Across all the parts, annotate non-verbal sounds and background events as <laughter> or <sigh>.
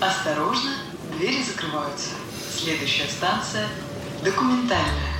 Осторожно, двери закрываются. Следующая станция – документальная.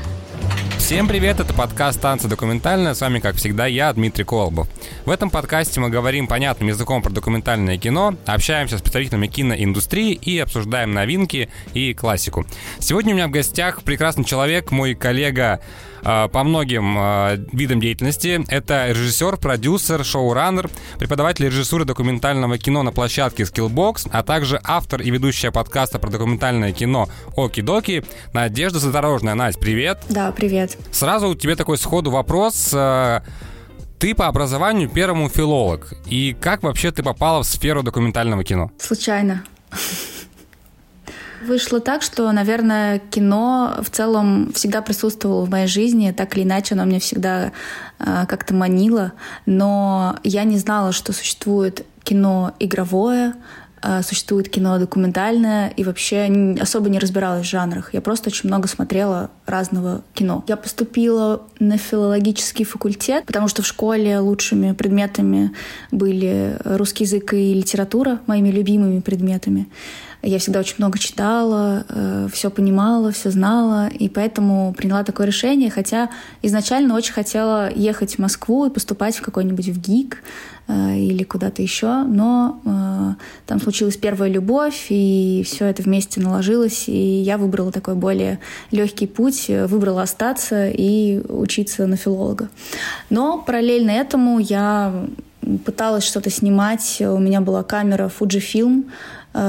Всем привет, это подкаст «Танцы документальная». С вами, как всегда, я, Дмитрий Колобов. В этом подкасте мы говорим понятным языком про документальное кино, общаемся с представителями киноиндустрии и обсуждаем новинки и классику. Сегодня у меня в гостях прекрасный человек, мой коллега по многим э, видам деятельности. Это режиссер, продюсер, шоураннер, преподаватель режиссуры документального кино на площадке Skillbox, а также автор и ведущая подкаста про документальное кино Оки-Доки Надежда Задорожная. Надь, привет! Да, привет. Сразу тебе такой сходу вопрос. Э, Ты по образованию первому филолог. И как вообще ты попала в сферу документального кино? Случайно. Вышло так, что, наверное, кино в целом всегда присутствовало в моей жизни, так или иначе оно мне всегда э, как-то манило, но я не знала, что существует кино игровое, э, существует кино документальное, и вообще особо не разбиралась в жанрах. Я просто очень много смотрела разного кино. Я поступила на филологический факультет, потому что в школе лучшими предметами были русский язык и литература, моими любимыми предметами. Я всегда очень много читала, все понимала, все знала, и поэтому приняла такое решение, хотя изначально очень хотела ехать в Москву и поступать в какой-нибудь в ГИК э, или куда-то еще, но э, там случилась первая любовь, и все это вместе наложилось, и я выбрала такой более легкий путь, э, выбрала остаться и учиться на филолога. Но параллельно этому я пыталась что-то снимать. У меня была камера Fujifilm, э,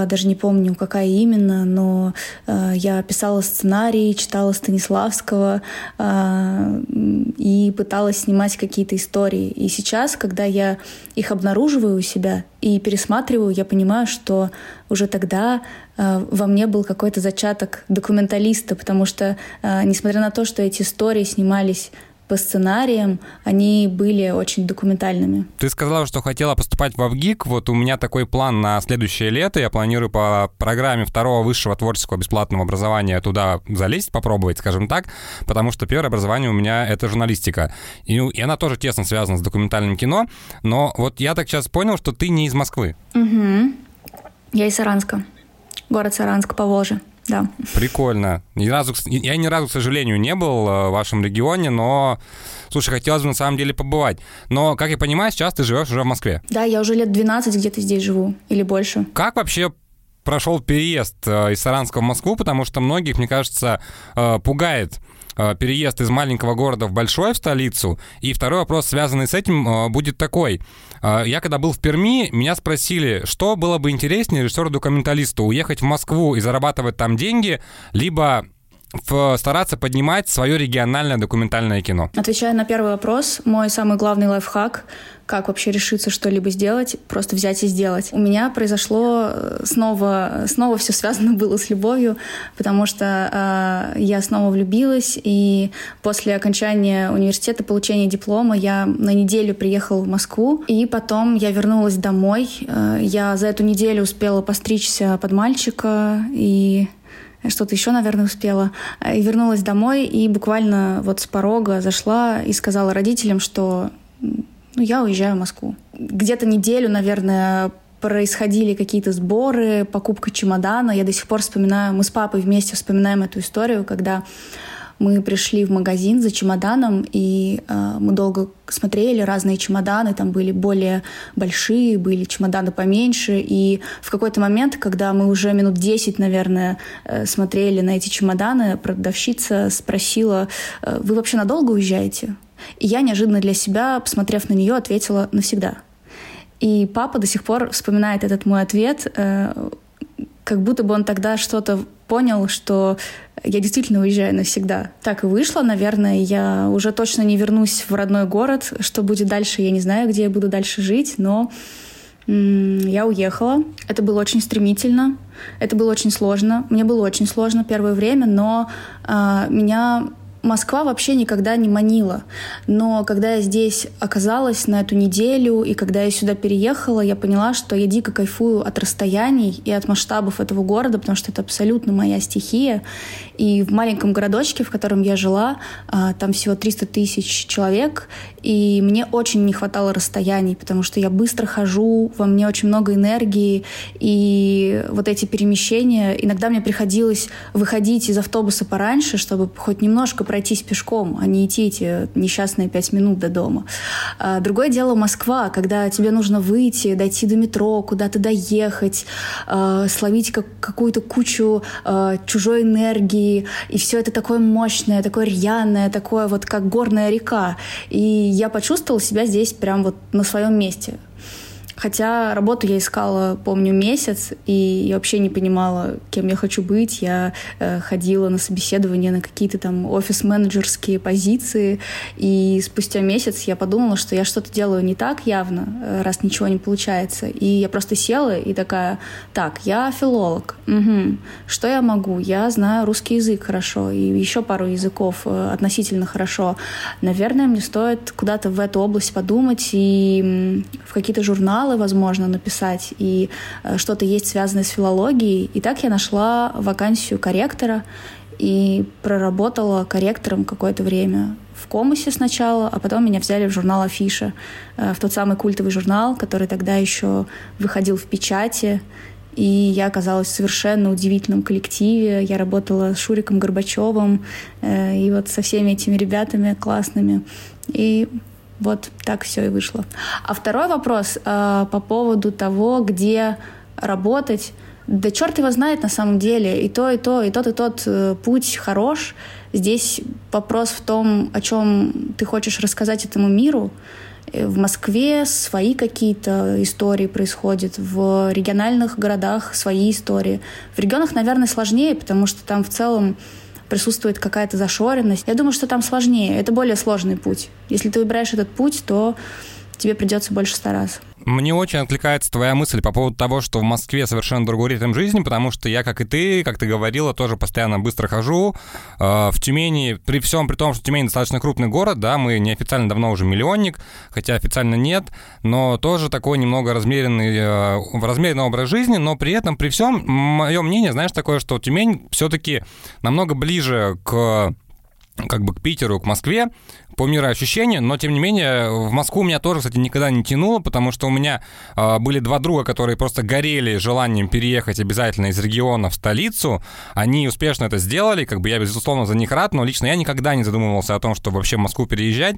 даже не помню, какая именно, но э, я писала сценарий, читала Станиславского э, и пыталась снимать какие-то истории. И сейчас, когда я их обнаруживаю у себя и пересматриваю, я понимаю, что уже тогда во мне был какой-то зачаток документалиста, потому что, несмотря на то, что эти истории снимались по сценариям, они были очень документальными. Ты сказала, что хотела поступать в ВГИК. Вот у меня такой план на следующее лето. Я планирую по программе второго высшего творческого бесплатного образования туда залезть, попробовать, скажем так, потому что первое образование у меня — это журналистика. И, и она тоже тесно связана с документальным кино. Но вот я так сейчас понял, что ты не из Москвы. Угу. Я из Саранска. Город Саранск, Поволжье. Да. Прикольно. Ни разу, я ни разу, к сожалению, не был э, в вашем регионе, но, слушай, хотелось бы на самом деле побывать. Но, как я понимаю, сейчас ты живешь уже в Москве. Да, я уже лет 12 где-то здесь живу, или больше. Как вообще прошел переезд э, из Саранска в Москву? Потому что многих, мне кажется, э, пугает переезд из маленького города в большой, в столицу. И второй вопрос, связанный с этим, э, будет такой. Э, Я когда был в Перми, меня спросили, что было бы интереснее режиссеру-документалисту, уехать в Москву и зарабатывать там деньги, либо стараться поднимать свое региональное документальное кино. Отвечая на первый вопрос, мой самый главный лайфхак, как вообще решиться что-либо сделать, просто взять и сделать. У меня произошло э, снова, снова все связано было с любовью, потому что э, я снова влюбилась, и после окончания университета, получения диплома, я на неделю приехала в Москву, и потом я вернулась домой. Э, я за эту неделю успела постричься под мальчика, и что-то еще, наверное, успела. И вернулась домой, и буквально вот с порога зашла и сказала родителям, что ну, я уезжаю в Москву. Где-то неделю, наверное, происходили какие-то сборы, покупка чемодана. Я до сих пор вспоминаю, мы с папой вместе вспоминаем эту историю, когда мы пришли в магазин за чемоданом, и э, мы долго смотрели разные чемоданы, там были более большие, были чемоданы поменьше, и в какой-то момент, когда мы уже минут 10, наверное, э, смотрели на эти чемоданы, продавщица спросила, «Э, вы вообще надолго уезжаете? И я неожиданно для себя, посмотрев на нее, ответила навсегда. И папа до сих пор вспоминает этот мой ответ, э, как будто бы он тогда что-то понял, что я действительно уезжаю навсегда. Так и вышло, наверное. Я уже точно не вернусь в родной город. Что будет дальше, я не знаю, где я буду дальше жить, но я уехала. Это было очень стремительно, это было очень сложно. Мне было очень сложно первое время, но а, меня Москва вообще никогда не манила. Но когда я здесь оказалась на эту неделю, и когда я сюда переехала, я поняла, что я дико кайфую от расстояний и от масштабов этого города, потому что это абсолютно моя стихия. И в маленьком городочке, в котором я жила, а, там всего 300 тысяч человек, и мне очень не хватало расстояний, потому что я быстро хожу, во мне очень много энергии, и вот эти перемещения, иногда мне приходилось выходить из автобуса пораньше, чтобы хоть немножко пройтись пешком, а не идти эти несчастные пять минут до дома. А другое дело Москва, когда тебе нужно выйти, дойти до метро, куда-то доехать, э, словить как, какую-то кучу чужой энергии, и все это такое мощное, такое рьяное, такое вот как горная река. И я почувствовала себя здесь прям вот на своем месте. Хотя работу я искала, помню, месяц, и я вообще не понимала, кем я хочу быть. Я э, ходила на собеседование на какие-то там офис-менеджерские позиции, и спустя месяц я подумала, что я что-то делаю не так явно, э, раз ничего не получается. И я просто села и такая, так, я филолог, угу. что я могу? Я знаю русский язык хорошо, и еще пару языков э, относительно хорошо. Наверное, мне стоит куда-то в эту область подумать и в какие-то журналы возможно, написать, и э, что-то есть связанное с филологией. И так я нашла вакансию корректора и проработала корректором какое-то время в Комусе сначала, а потом меня взяли в журнал Афиша, э, в тот самый культовый журнал, который тогда еще выходил в печати. И я оказалась в совершенно удивительном коллективе. Я работала с Шуриком Горбачевым э, и вот со всеми этими ребятами классными. И вот так все и вышло. А второй вопрос э, по поводу того, где работать. Да черт его знает на самом деле. И то, и то, и тот, и тот э, путь хорош. Здесь вопрос в том, о чем ты хочешь рассказать этому миру. В Москве свои какие-то истории происходят, в региональных городах свои истории. В регионах, наверное, сложнее, потому что там в целом присутствует какая-то зашоренность. Я думаю, что там сложнее. Это более сложный путь. Если ты выбираешь этот путь, то тебе придется больше стараться. Мне очень откликается твоя мысль по поводу того, что в Москве совершенно другой ритм жизни, потому что я, как и ты, как ты говорила, тоже постоянно быстро хожу. Э, в Тюмени, при всем при том, что Тюмень достаточно крупный город, да, мы неофициально давно уже миллионник, хотя официально нет, но тоже такой немного размеренный, э, размеренный образ жизни, но при этом, при всем, мое мнение, знаешь, такое, что Тюмень все-таки намного ближе к как бы к Питеру, к Москве, по мироощущению, но тем не менее в Москву меня тоже, кстати, никогда не тянуло, потому что у меня э, были два друга, которые просто горели желанием переехать обязательно из региона в столицу. Они успешно это сделали, как бы я, безусловно, за них рад, но лично я никогда не задумывался о том, что вообще в Москву переезжать.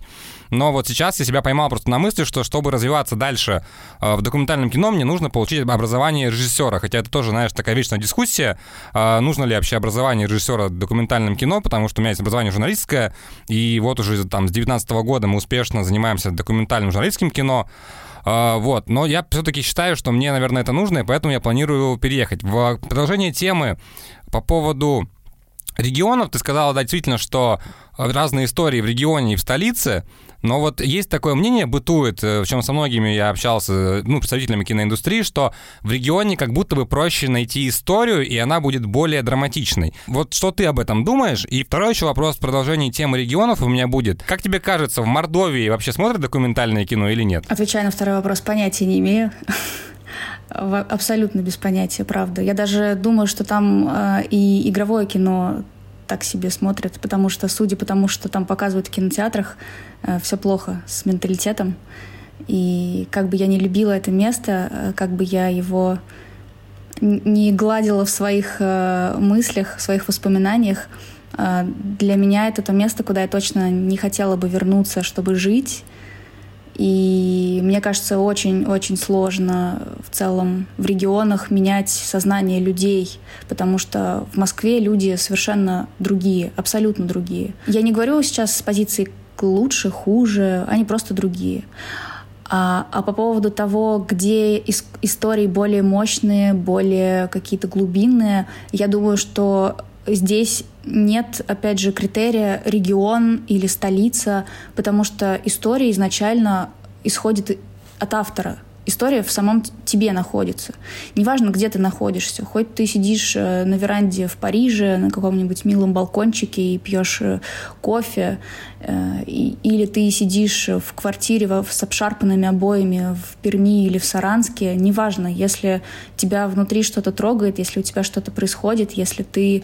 Но вот сейчас я себя поймал просто на мысли, что чтобы развиваться дальше э, в документальном кино, мне нужно получить образование режиссера. Хотя это тоже, знаешь, такая вечная дискуссия, э, нужно ли вообще образование режиссера в документальном кино, потому что у меня есть образование журналистское, и вот уже там с 19 года мы успешно занимаемся документальным журналистским кино. Uh, вот, но я все-таки считаю, что мне, наверное, это нужно, и поэтому я планирую переехать. В продолжение темы по поводу регионов, ты сказала, да, действительно, что разные истории в регионе и в столице, но вот есть такое мнение, бытует, э, в чем со многими я общался, ну, представителями киноиндустрии, что в регионе как будто бы проще найти историю, и она будет более драматичной. Вот что ты об этом думаешь? И второй еще вопрос в продолжении темы регионов у меня будет. Как тебе кажется, в Мордовии вообще смотрят документальное кино или нет? Отвечая на второй вопрос, понятия не имею. Абсолютно без понятия, правда. Я даже думаю, что там э, и игровое кино так себе смотрят, потому что, судя по тому, что там показывают в кинотеатрах, э, все плохо с менталитетом. И как бы я не любила это место, э, как бы я его не гладила в своих э, мыслях, в своих воспоминаниях, для меня это то место, куда я точно не хотела бы вернуться, чтобы жить и мне кажется, очень-очень сложно в целом в регионах менять сознание людей, потому что в Москве люди совершенно другие, абсолютно другие. Я не говорю сейчас с позиции лучше, хуже, они просто другие. А, а по поводу того, где ис- истории более мощные, более какие-то глубинные, я думаю, что здесь нет, опять же, критерия регион или столица, потому что история изначально исходит от автора. История в самом тебе находится. Неважно, где ты находишься. Хоть ты сидишь э, на веранде в Париже, на каком-нибудь милом балкончике и пьешь э, кофе, э, или ты сидишь в квартире с обшарпанными обоями в Перми или в Саранске, неважно, если тебя внутри что-то трогает, если у тебя что-то происходит, если ты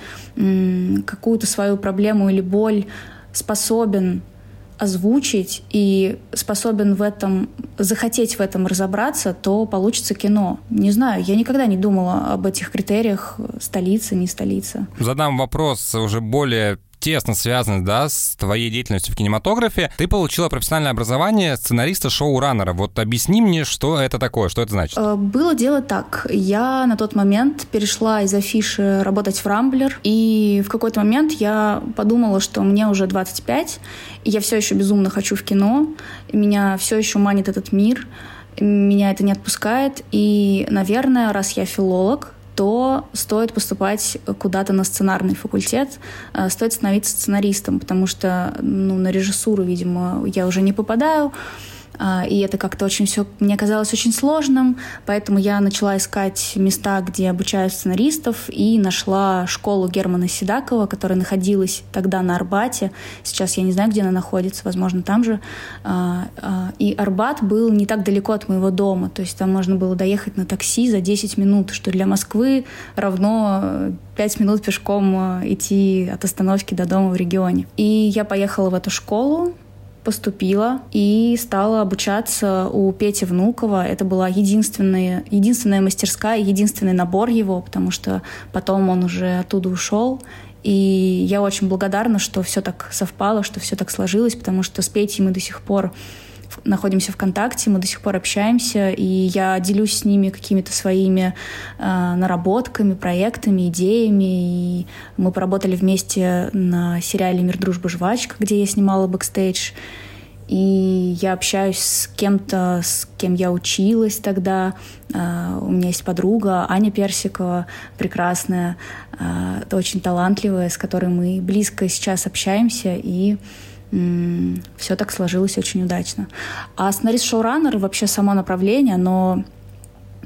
какую-то свою проблему или боль способен озвучить и способен в этом, захотеть в этом разобраться, то получится кино. Не знаю, я никогда не думала об этих критериях столица, не столица. Задам вопрос уже более тесно связаны, да, с твоей деятельностью в кинематографе. Ты получила профессиональное образование сценариста-шоураннера. Вот объясни мне, что это такое, что это значит. Э, было дело так. Я на тот момент перешла из афиши работать в Рамблер, и в какой-то момент я подумала, что мне уже 25, и я все еще безумно хочу в кино, меня все еще манит этот мир, меня это не отпускает, и, наверное, раз я филолог, то стоит поступать куда-то на сценарный факультет, э, стоит становиться сценаристом, потому что ну, на режиссуру, видимо, я уже не попадаю. А, и это как-то очень все мне казалось очень сложным, поэтому я начала искать места, где обучают сценаристов, и нашла школу Германа Седакова, которая находилась тогда на Арбате. Сейчас я не знаю, где она находится, возможно, там же. А, а, и Арбат был не так далеко от моего дома, то есть там можно было доехать на такси за 10 минут, что для Москвы равно 5 минут пешком идти от остановки до дома в регионе. И я поехала в эту школу, поступила и стала обучаться у Пети Внукова. Это была единственная, единственная мастерская, единственный набор его, потому что потом он уже оттуда ушел. И я очень благодарна, что все так совпало, что все так сложилось, потому что с Петей мы до сих пор находимся в контакте, мы до сих пор общаемся, и я делюсь с ними какими-то своими э, наработками, проектами, идеями. И мы поработали вместе на сериале «Мир, дружба, жвачка», где я снимала бэкстейдж. И я общаюсь с кем-то, с кем я училась тогда. Э, у меня есть подруга Аня Персикова, прекрасная, э, очень талантливая, с которой мы близко сейчас общаемся. И все так сложилось очень удачно. А сценарист-шоураннер вообще само направление, но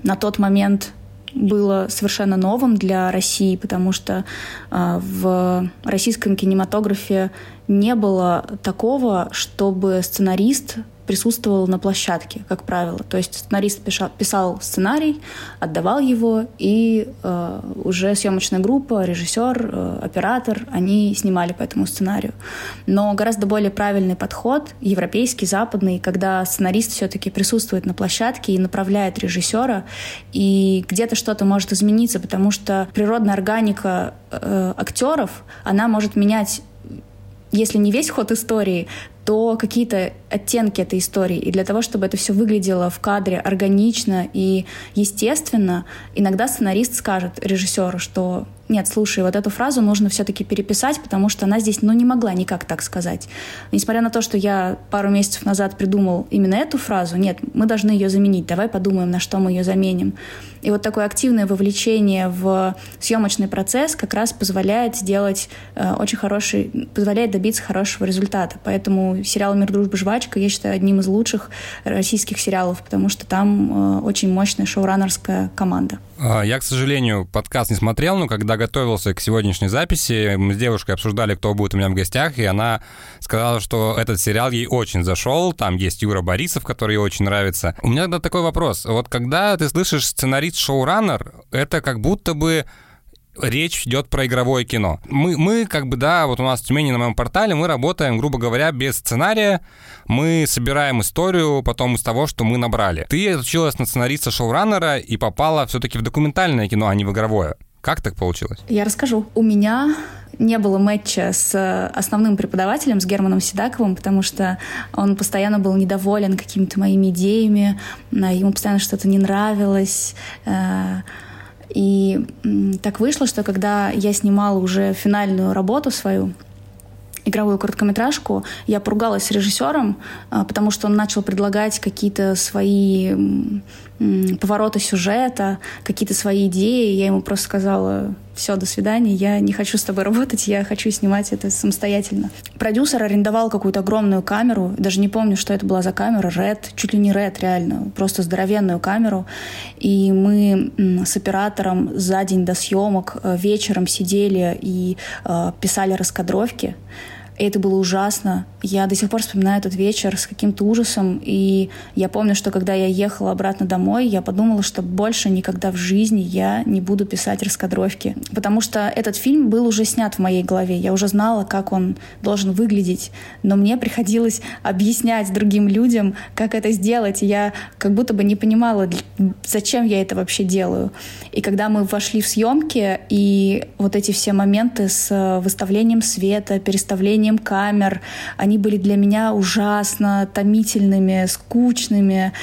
на тот момент было совершенно новым для России, потому что э, в российском кинематографе не было такого, чтобы сценарист присутствовал на площадке, как правило. То есть сценарист писал, писал сценарий, отдавал его, и э, уже съемочная группа, режиссер, э, оператор, они снимали по этому сценарию. Но гораздо более правильный подход, европейский, западный, когда сценарист все-таки присутствует на площадке и направляет режиссера, и где-то что-то может измениться, потому что природная органика э, актеров, она может менять если не весь ход истории, то какие-то оттенки этой истории. И для того, чтобы это все выглядело в кадре органично и естественно, иногда сценарист скажет режиссеру, что нет, слушай, вот эту фразу нужно все-таки переписать, потому что она здесь, ну, не могла никак так сказать. Несмотря на то, что я пару месяцев назад придумал именно эту фразу, нет, мы должны ее заменить, давай подумаем, на что мы ее заменим. И вот такое активное вовлечение в съемочный процесс как раз позволяет сделать э, очень хороший, позволяет добиться хорошего результата. Поэтому сериал «Мир, дружба, жвачка» я считаю одним из лучших российских сериалов, потому что там э, очень мощная шоураннерская команда. А, я, к сожалению, подкаст не смотрел, но когда готовился к сегодняшней записи, мы с девушкой обсуждали, кто будет у меня в гостях, и она сказала, что этот сериал ей очень зашел. Там есть Юра Борисов, который ей очень нравится. У меня тогда такой вопрос. Вот когда ты слышишь сценарист шоураннер, это как будто бы речь идет про игровое кино. Мы, мы как бы, да, вот у нас в Тюмени на моем портале мы работаем, грубо говоря, без сценария. Мы собираем историю потом из того, что мы набрали. Ты училась на сценариста шоураннера и попала все-таки в документальное кино, а не в игровое. Как так получилось? Я расскажу. У меня не было матча с основным преподавателем, с Германом Седаковым, потому что он постоянно был недоволен какими-то моими идеями, ему постоянно что-то не нравилось. Э, и так вышло, что когда я снимала уже финальную работу свою, игровую короткометражку, я поругалась с режиссером, а, потому что он начал предлагать какие-то свои повороты сюжета, какие-то свои идеи. Я ему просто сказала, все, до свидания, я не хочу с тобой <laughs> работать, я хочу снимать это самостоятельно. Продюсер арендовал какую-то огромную камеру, даже не помню, что это была за камера, Red, чуть ли не Red, реально, просто здоровенную камеру. И мы с оператором за день до съемок э, вечером сидели и э, писали раскадровки. И это было ужасно. Я до сих пор вспоминаю этот вечер с каким-то ужасом. И я помню, что когда я ехала обратно домой, я подумала, что больше никогда в жизни я не буду писать раскадровки. Потому что этот фильм был уже снят в моей голове. Я уже знала, как он должен выглядеть. Но мне приходилось объяснять другим людям, как это сделать. И я как будто бы не понимала, зачем я это вообще делаю. И когда мы вошли в съемки, и вот эти все моменты с выставлением света, переставлением расположением камер. Они были для меня ужасно томительными, скучными.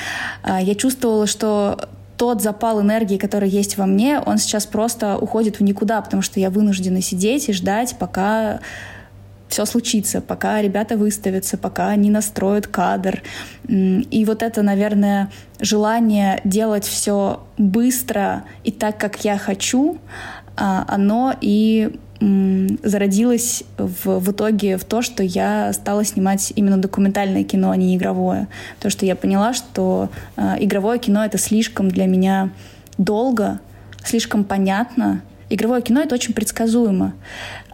А, я чувствовала, что тот запал энергии, который есть во мне, он сейчас просто уходит в никуда, потому что я вынуждена сидеть и ждать, пока все случится, пока ребята выставятся, пока они настроят кадр. И вот это, наверное, желание делать все быстро и так, как я хочу, а, оно и зародилась в, в итоге в то, что я стала снимать именно документальное кино, а не игровое. То, что я поняла, что э, игровое кино это слишком для меня долго, слишком понятно. Игровое кино это очень предсказуемо.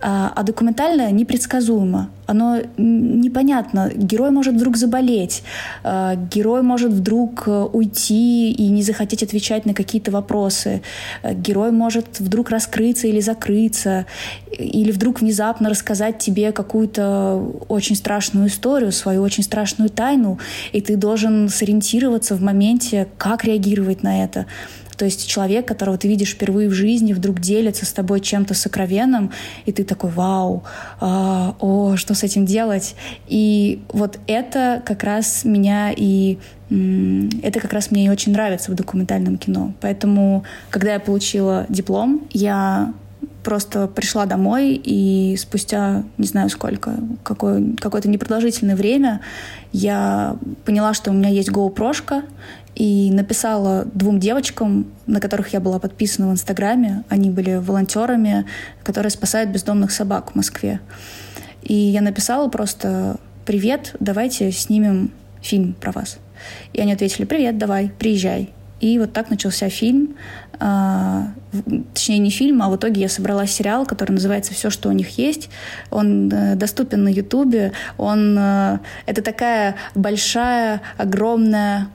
А, а документальное непредсказуемо. Оно непонятно. Герой может вдруг заболеть, а, герой может вдруг э, уйти и не захотеть отвечать на какие-то вопросы, а, герой может вдруг раскрыться или закрыться, или вдруг внезапно рассказать тебе какую-то очень страшную историю, свою очень страшную тайну, и ты должен сориентироваться в моменте, как реагировать на это. То есть человек, которого ты видишь впервые в жизни, вдруг делится с тобой чем-то сокровенным, и ты такой, вау, а, о, что с этим делать? И вот это как раз меня и это как раз мне и очень нравится в документальном кино. Поэтому, когда я получила диплом, я просто пришла домой, и спустя не знаю сколько, какое, какое-то непродолжительное время, я поняла, что у меня есть GoPro, и написала двум девочкам, на которых я была подписана в Инстаграме. Они были волонтерами, которые спасают бездомных собак в Москве. И я написала просто «Привет, давайте снимем фильм про вас». И они ответили «Привет, давай, приезжай». И вот так начался фильм. А, точнее, не фильм, а в итоге я собрала сериал, который называется «Все, что у них есть». Он э, доступен на Ютубе. Он... Э, это такая большая, огромная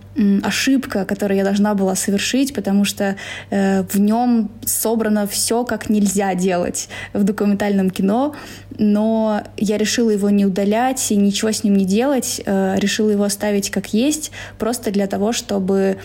ошибка, которую я должна была совершить, потому что э, в нем собрано все, как нельзя делать в документальном кино, но я решила его не удалять и ничего с ним не делать, решила его оставить как есть, просто для того, чтобы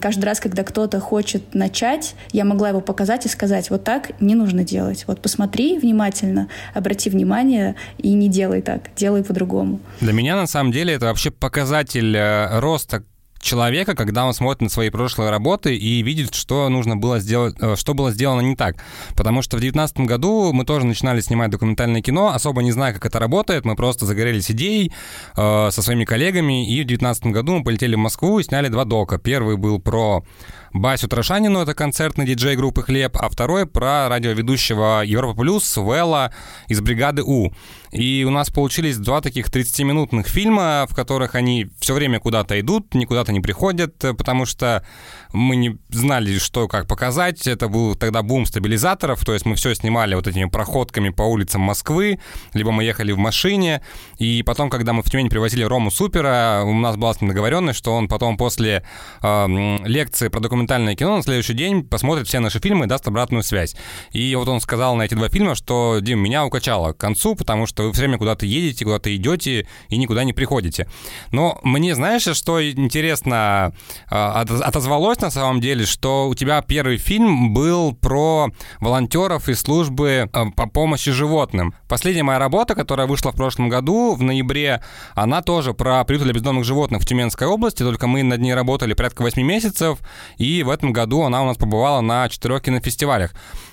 каждый раз, когда кто-то хочет начать, я могла его показать и сказать, вот так не нужно делать. Вот посмотри внимательно, обрати внимание и не делай так, делай по-другому. Для меня, на самом деле, это вообще показатель э, роста человека, когда он смотрит на свои прошлые работы и видит, что нужно было сделать, э, что было сделано не так. Потому что в 2019 году мы тоже начинали снимать документальное кино, особо не зная, как это работает, мы просто загорелись идеей э, со своими коллегами, и в 2019 году мы полетели в Москву и сняли два дока. Первый был про Басю Трошанину, это концертный диджей группы «Хлеб», а второй про радиоведущего Европа Плюс Вэлла из бригады У. И у нас получились два таких 30-минутных фильма, в которых они все время куда-то идут, никуда-то не приходят, потому что мы не знали, что как показать. Это был тогда бум стабилизаторов, то есть мы все снимали вот этими проходками по улицам Москвы, либо мы ехали в машине, и потом, когда мы в Тюмень привозили Рому Супера, у нас была договоренность, что он потом после э, лекции про документальное кино на следующий день посмотрит все наши фильмы и даст обратную связь. И вот он сказал на эти два фильма, что, Дим, меня укачало к концу, потому что вы все время куда-то едете, куда-то идете и никуда не приходите. Но мне, знаешь, что интересно э, отозвалось на самом деле, что у тебя первый фильм был про волонтеров и службы э, по помощи животным. Последняя моя работа, которая вышла в прошлом году, в ноябре, она тоже про приют для бездомных животных в Тюменской области, только мы над ней работали порядка 8 месяцев, и в этом году она у нас побывала на четырех кинофестивалях.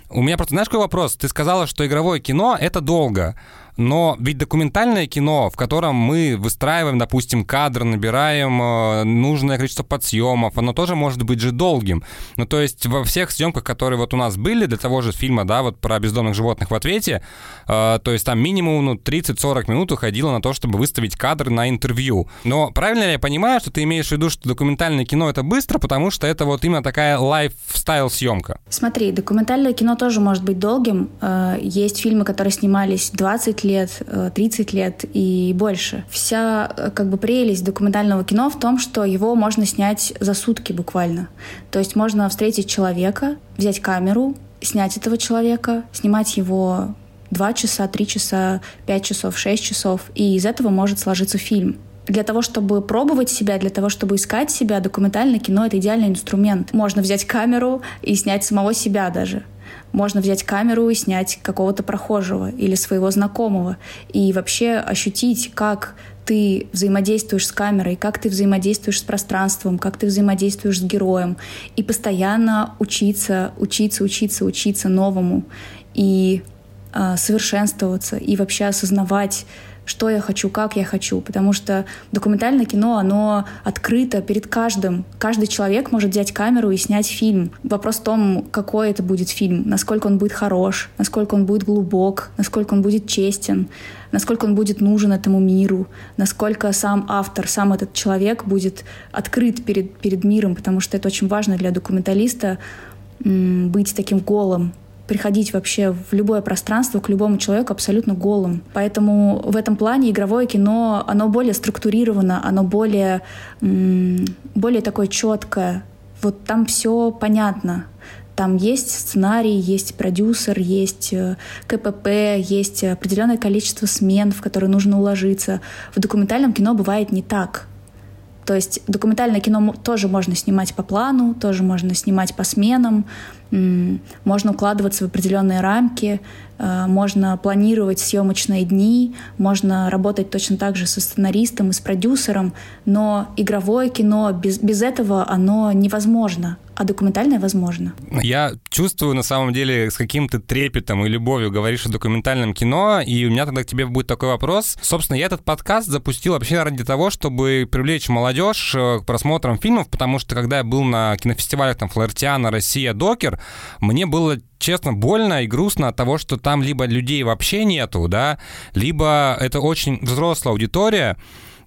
У меня просто, знаешь, какой вопрос? Ты сказала, что игровое кино — это долго. Но ведь документальное кино, в котором мы выстраиваем, допустим, кадр, набираем э, нужное количество подсъемов, оно тоже может быть же долгим. Ну, то есть во всех съемках, которые вот у нас были для того же фильма, да, вот про бездомных животных в ответе, э, то есть там минимум ну, 30-40 минут уходило на то, чтобы выставить кадр на интервью. Но правильно ли я понимаю, что ты имеешь в виду, что документальное кино это быстро, потому что это вот именно такая лайфстайл съемка? Смотри, документальное кино тоже может быть долгим. Э, есть фильмы, которые снимались 20 лет, 30 э, лет и больше. Вся э, как бы прелесть документального кино в том, что его можно снять за сутки буквально. То есть можно встретить человека, взять камеру, снять этого человека, снимать его 2 часа, 3 часа, 5 часов, 6 часов, и из этого может сложиться фильм. Для того, чтобы пробовать себя, для того, чтобы искать себя, документальное кино — это идеальный инструмент. Можно взять камеру и снять самого себя даже. Можно взять камеру и снять какого-то прохожего или своего знакомого и вообще ощутить, как ты взаимодействуешь с камерой, как ты взаимодействуешь с пространством, как ты взаимодействуешь с героем, и постоянно учиться, учиться, учиться, учиться новому, и э, совершенствоваться, и вообще осознавать что я хочу, как я хочу, потому что документальное кино, оно открыто перед каждым. Каждый человек может взять камеру и снять фильм. Вопрос в том, какой это будет фильм, насколько он будет хорош, насколько он будет глубок, насколько он будет честен, насколько он будет нужен этому миру, насколько сам автор, сам этот человек будет открыт перед, перед миром, потому что это очень важно для документалиста быть таким голым, приходить вообще в любое пространство к любому человеку абсолютно голым. Поэтому в этом плане игровое кино, оно более структурировано, оно более, более такое четкое. Вот там все понятно. Там есть сценарий, есть продюсер, есть э, КПП, есть определенное количество смен, в которые нужно уложиться. В документальном кино бывает не так. То есть документальное кино тоже можно снимать по плану, тоже можно снимать по сменам, можно укладываться в определенные рамки, э, можно планировать съемочные дни, можно работать точно так же со сценаристом и с продюсером, но игровое кино без, без этого оно невозможно а документальное возможно. Я чувствую на самом деле, с каким ты трепетом и любовью говоришь о документальном кино, и у меня тогда к тебе будет такой вопрос. Собственно, я этот подкаст запустил вообще ради того, чтобы привлечь молодежь э, к просмотрам фильмов, потому что когда я был на кинофестивалях там Флаертиана, Россия, Докер, мне было честно, больно и грустно от того, что там либо людей вообще нету, да, либо это очень взрослая аудитория,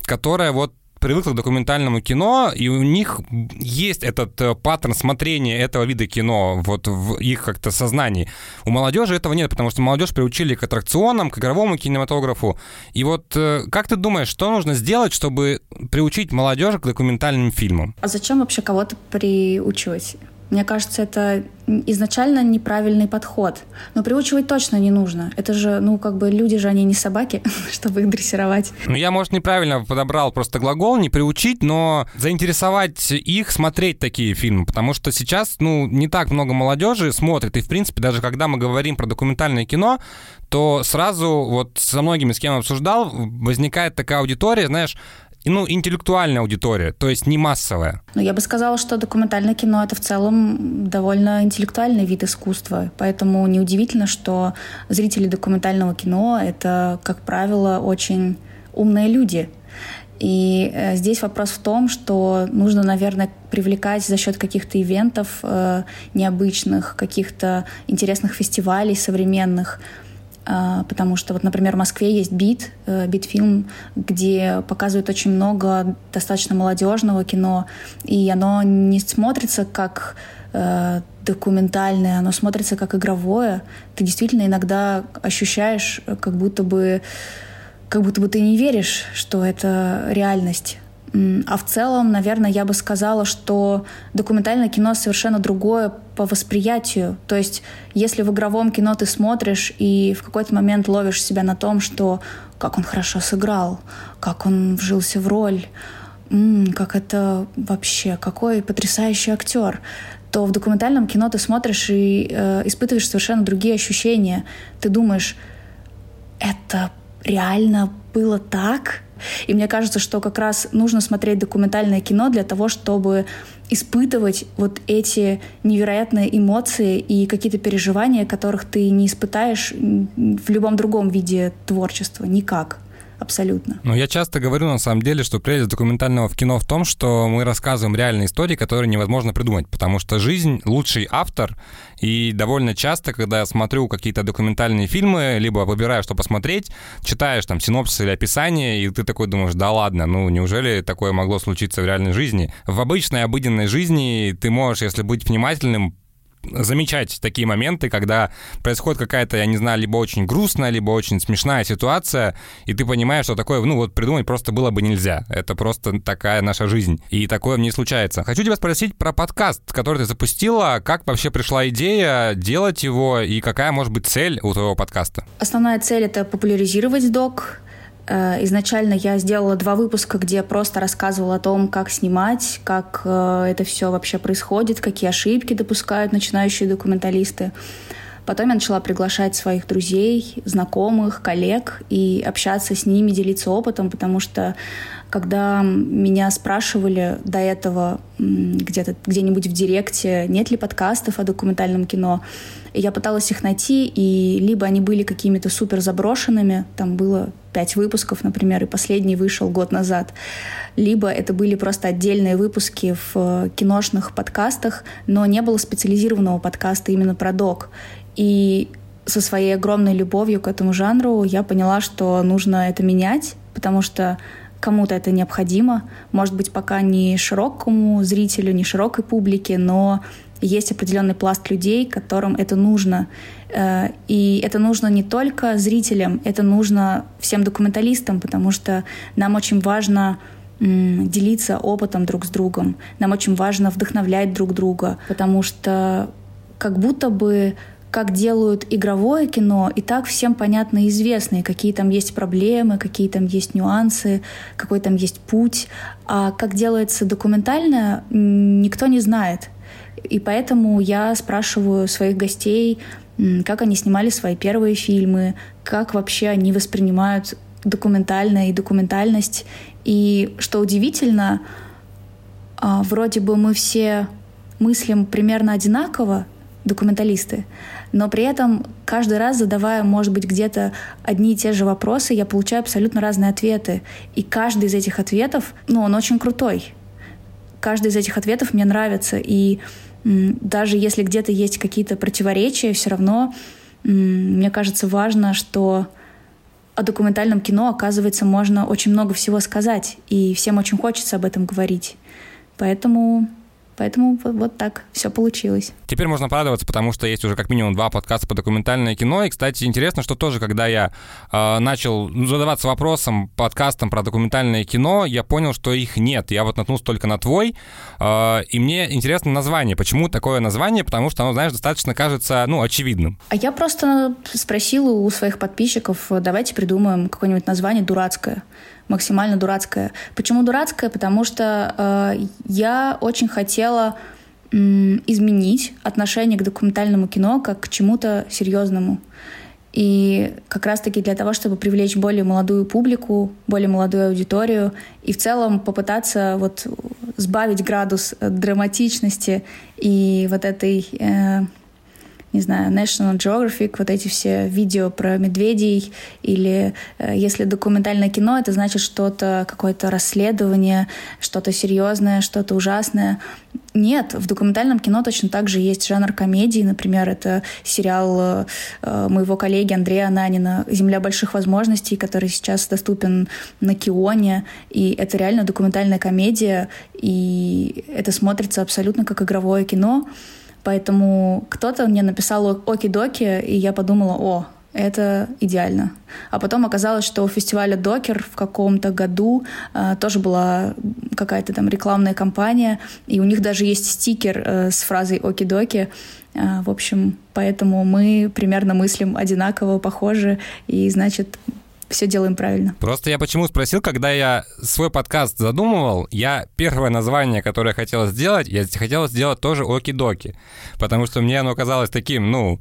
которая вот привыкла к документальному кино, и у них есть этот э, паттерн смотрения этого вида кино вот в их как-то сознании. У молодежи этого нет, потому что молодежь приучили к аттракционам, к игровому кинематографу. И вот э, как ты думаешь, что нужно сделать, чтобы приучить молодежь к документальным фильмам? А зачем вообще кого-то приучивать? Мне кажется, это изначально неправильный подход. Но приучивать точно не нужно. Это же, ну, как бы люди же, они не собаки, <laughs> чтобы их дрессировать. Ну, я, может, неправильно подобрал просто глагол, не приучить, но заинтересовать их смотреть такие фильмы, потому что сейчас, ну, не так много молодежи смотрит, и, в принципе, даже когда мы говорим про документальное кино, то сразу вот со многими, с кем обсуждал, возникает такая аудитория, знаешь, ну, интеллектуальная аудитория, то есть не массовая. Ну, я бы сказала, что документальное кино — это в целом довольно интеллектуальный вид искусства, поэтому неудивительно, что зрители документального кино — это, как правило, очень умные люди. И э, здесь вопрос в том, что нужно, наверное, привлекать за счет каких-то ивентов э, необычных, каких-то интересных фестивалей современных, потому что вот, например, в Москве есть бит, э, бит-фильм, где показывают очень много достаточно молодежного кино, и оно не смотрится как э, документальное, оно смотрится как игровое. Ты действительно иногда ощущаешь, как будто бы как будто бы ты не веришь, что это реальность. А в целом, наверное, я бы сказала, что документальное кино совершенно другое по восприятию. То есть, если в игровом кино ты смотришь и в какой-то момент ловишь себя на том, что как он хорошо сыграл, как он вжился в роль, м-м, как это вообще, какой потрясающий актер, то в документальном кино ты смотришь и э, испытываешь совершенно другие ощущения. Ты думаешь, это реально было так? И мне кажется, что как раз нужно смотреть документальное кино для того, чтобы испытывать вот эти невероятные эмоции и какие-то переживания, которых ты не испытаешь в любом другом виде творчества. Никак абсолютно. Ну, я часто говорю, на самом деле, что прелесть документального в кино в том, что мы рассказываем реальные истории, которые невозможно придумать, потому что жизнь — лучший автор, и довольно часто, когда я смотрю какие-то документальные фильмы, либо выбираю, что посмотреть, читаешь там синопсис или описание, и ты такой думаешь, да ладно, ну неужели такое могло случиться в реальной жизни? В обычной, обыденной жизни ты можешь, если быть внимательным, замечать такие моменты, когда происходит какая-то, я не знаю, либо очень грустная, либо очень смешная ситуация, и ты понимаешь, что такое, ну вот придумать просто было бы нельзя. Это просто такая наша жизнь. И такое не случается. Хочу тебя спросить про подкаст, который ты запустила. Как вообще пришла идея делать его, и какая может быть цель у твоего подкаста? Основная цель — это популяризировать док, изначально я сделала два выпуска, где просто рассказывала о том, как снимать, как э, это все вообще происходит, какие ошибки допускают начинающие документалисты. Потом я начала приглашать своих друзей, знакомых, коллег и общаться с ними, делиться опытом, потому что когда меня спрашивали до этого где-то где-нибудь в директе, нет ли подкастов о документальном кино, я пыталась их найти, и либо они были какими-то супер заброшенными, там было пять выпусков, например, и последний вышел год назад, либо это были просто отдельные выпуски в э, киношных подкастах, но не было специализированного подкаста именно про док. И со своей огромной любовью к этому жанру я поняла, что нужно это менять, потому что кому-то это необходимо. Может быть, пока не широкому зрителю, не широкой публике, но есть определенный пласт людей, которым это нужно. Э, и это нужно не только зрителям, это нужно всем документалистам, потому что нам очень важно делиться опытом друг с другом. Нам очень важно вдохновлять друг друга, потому что как будто бы как делают игровое кино, и так всем понятно и известно, и какие там есть проблемы, какие там есть нюансы, какой там есть путь. А как делается документальное, никто не знает. И поэтому я спрашиваю своих гостей, как они снимали свои первые фильмы, как вообще они воспринимают документальное и документальность. И что удивительно, а, вроде бы мы все мыслим примерно одинаково, документалисты, но при этом каждый раз задавая, может быть, где-то одни и те же вопросы, я получаю абсолютно разные ответы. И каждый из этих ответов, ну, он очень крутой. Каждый из этих ответов мне нравится. И даже если где-то есть какие-то противоречия, все равно мне кажется важно, что о документальном кино, оказывается, можно очень много всего сказать, и всем очень хочется об этом говорить. Поэтому Поэтому вот, так все получилось. Теперь можно порадоваться, потому что есть уже как минимум два подкаста по документальное кино. И, кстати, интересно, что тоже, когда я э, начал задаваться вопросом, подкастом про документальное кино, я понял, что их нет. Я вот наткнулся только на твой. Э, и мне интересно название. Почему такое название? Потому что оно, знаешь, достаточно кажется, ну, очевидным. А я просто спросила у своих подписчиков, давайте придумаем какое-нибудь название дурацкое максимально дурацкая. Почему дурацкая? Потому что э, я очень хотела э, изменить отношение к документальному кино как к чему-то серьезному. И как раз-таки для того, чтобы привлечь более молодую публику, более молодую аудиторию, и в целом попытаться вот сбавить градус драматичности и вот этой э, не знаю, National Geographic, вот эти все видео про медведей, или э, если документальное кино, это значит что-то, какое-то расследование, что-то серьезное, что-то ужасное. Нет, в документальном кино точно так же есть жанр комедии. Например, это сериал э, моего коллеги Андрея Ананина «Земля больших возможностей», который сейчас доступен на Кионе. И это реально документальная комедия, и это смотрится абсолютно как игровое кино. Поэтому кто-то мне написал оки-доки, и я подумала, о, это идеально. А потом оказалось, что у фестиваля Докер в каком-то году э, тоже была какая-то там рекламная кампания, и у них даже есть стикер э, с фразой «Оки-доки». Э, в общем, поэтому мы примерно мыслим одинаково, похоже, и, значит, все делаем правильно. Просто я почему спросил, когда я свой подкаст задумывал, я первое название, которое хотел сделать, я хотел сделать тоже Оки-Доки, потому что мне оно казалось таким, ну,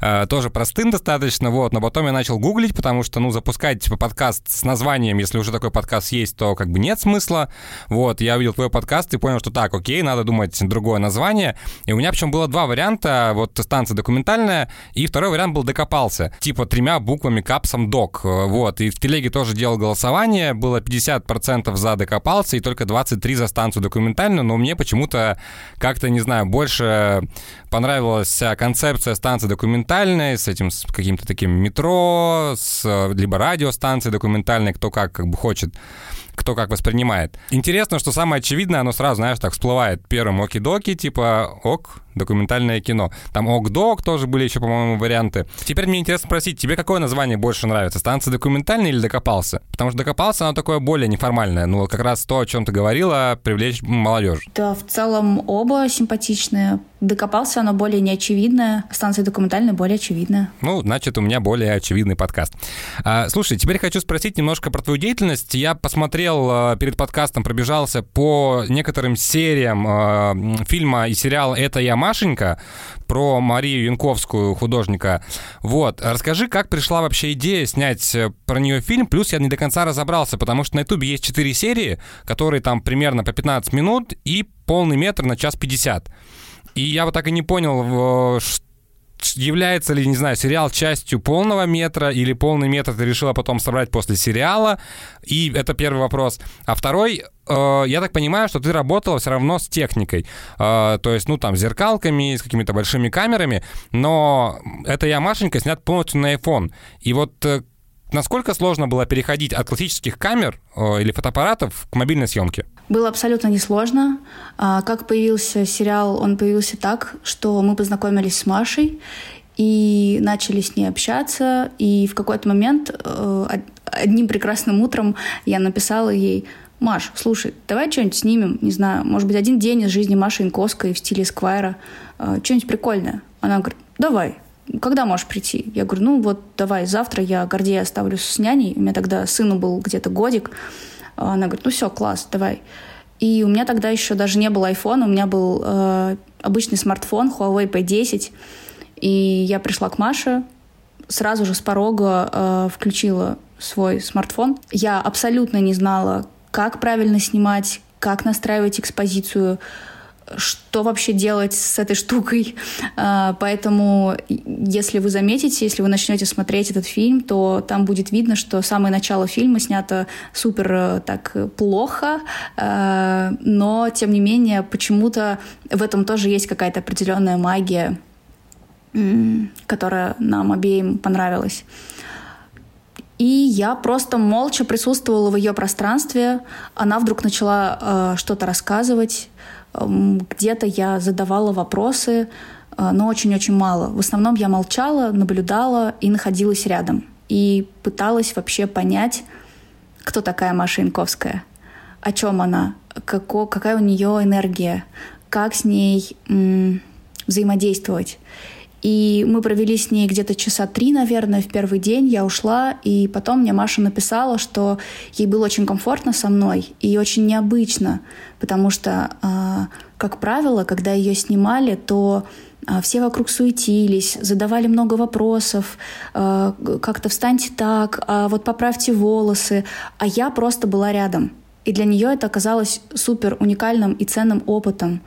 э, тоже простым достаточно, вот, но потом я начал гуглить, потому что, ну, запускать, типа, подкаст с названием, если уже такой подкаст есть, то как бы нет смысла, вот, я увидел твой подкаст и понял, что так, окей, надо думать другое название, и у меня причем было два варианта, вот, станция документальная, и второй вариант был «Докопался», типа, тремя буквами капсом «Док», вот, вот, и в телеге тоже делал голосование, было 50% за докопался и только 23% за станцию документальную, но мне почему-то как-то, не знаю, больше понравилась концепция станции документальной с этим, с каким-то таким метро, с либо радиостанцией документальной, кто как, как бы хочет кто как воспринимает. Интересно, что самое очевидное, оно сразу, знаешь, так всплывает первым оки-доки, типа ок, документальное кино. Там ок-док тоже были еще, по-моему, варианты. Теперь мне интересно спросить, тебе какое название больше нравится? Станция документальная или докопался? Потому что докопался, оно такое более неформальное. Ну, как раз то, о чем ты говорила, привлечь молодежь. Да, в целом оба симпатичные. Докопался, оно более неочевидное. Станция документальная более очевидная. Ну, значит, у меня более очевидный подкаст. А, слушай, теперь хочу спросить немножко про твою деятельность. Я посмотрел а, перед подкастом, пробежался по некоторым сериям а, фильма и сериала «Это я, Машенька», про Марию Янковскую, художника. Вот, расскажи, как пришла вообще идея снять э, про нее фильм, плюс я не до конца разобрался, потому что на ютубе есть 4 серии, которые там примерно по 15 минут и полный метр на час 50. И я вот так и не понял, является ли, не знаю, сериал частью полного метра или полный метр ты решила потом собрать после сериала? И это первый вопрос. А второй, э, я так понимаю, что ты работала все равно с техникой. Э, то есть, ну, там, зеркалками, с какими-то большими камерами, но это я, Машенька, снят полностью на iPhone. И вот э, насколько сложно было переходить от классических камер э, или фотоаппаратов к мобильной съемке? Было абсолютно несложно. А, как появился сериал, он появился так, что мы познакомились с Машей и начали с ней общаться. И в какой-то момент, э, одним прекрасным утром, я написала ей, Маш, слушай, давай что-нибудь снимем, не знаю, может быть, один день из жизни Маши Инковской в стиле Сквайра, э, что-нибудь прикольное. Она говорит, давай, когда можешь прийти? Я говорю, ну вот давай завтра я Гордея оставлю с няней. У меня тогда сыну был где-то годик. Она говорит, ну все, класс, давай. И у меня тогда еще даже не было iPhone, у меня был э, обычный смартфон Huawei P10. И я пришла к Маше, сразу же с порога э, включила свой смартфон. Я абсолютно не знала, как правильно снимать, как настраивать экспозицию, что вообще делать с этой штукой. А, поэтому, если вы заметите, если вы начнете смотреть этот фильм, то там будет видно, что самое начало фильма снято супер э, так плохо, э, но, тем не менее, почему-то в этом тоже есть какая-то определенная магия, которая нам обеим понравилась. И я просто молча присутствовала в ее пространстве. Она вдруг начала э, что-то рассказывать, где-то я задавала вопросы, э, но очень-очень мало. В основном я молчала, наблюдала и находилась рядом. И пыталась вообще понять, кто такая Маша Янковская, о чем она, како, какая у нее энергия, как с ней м, взаимодействовать. И мы провели с ней где-то часа три, наверное, в первый день. Я ушла, и потом мне Маша написала, что ей было очень комфортно со мной и очень необычно, потому что, а, как правило, когда ее снимали, то а, все вокруг суетились, задавали много вопросов, а, как-то встаньте так, вот поправьте волосы, а я просто была рядом. И для нее это оказалось супер уникальным и ценным опытом.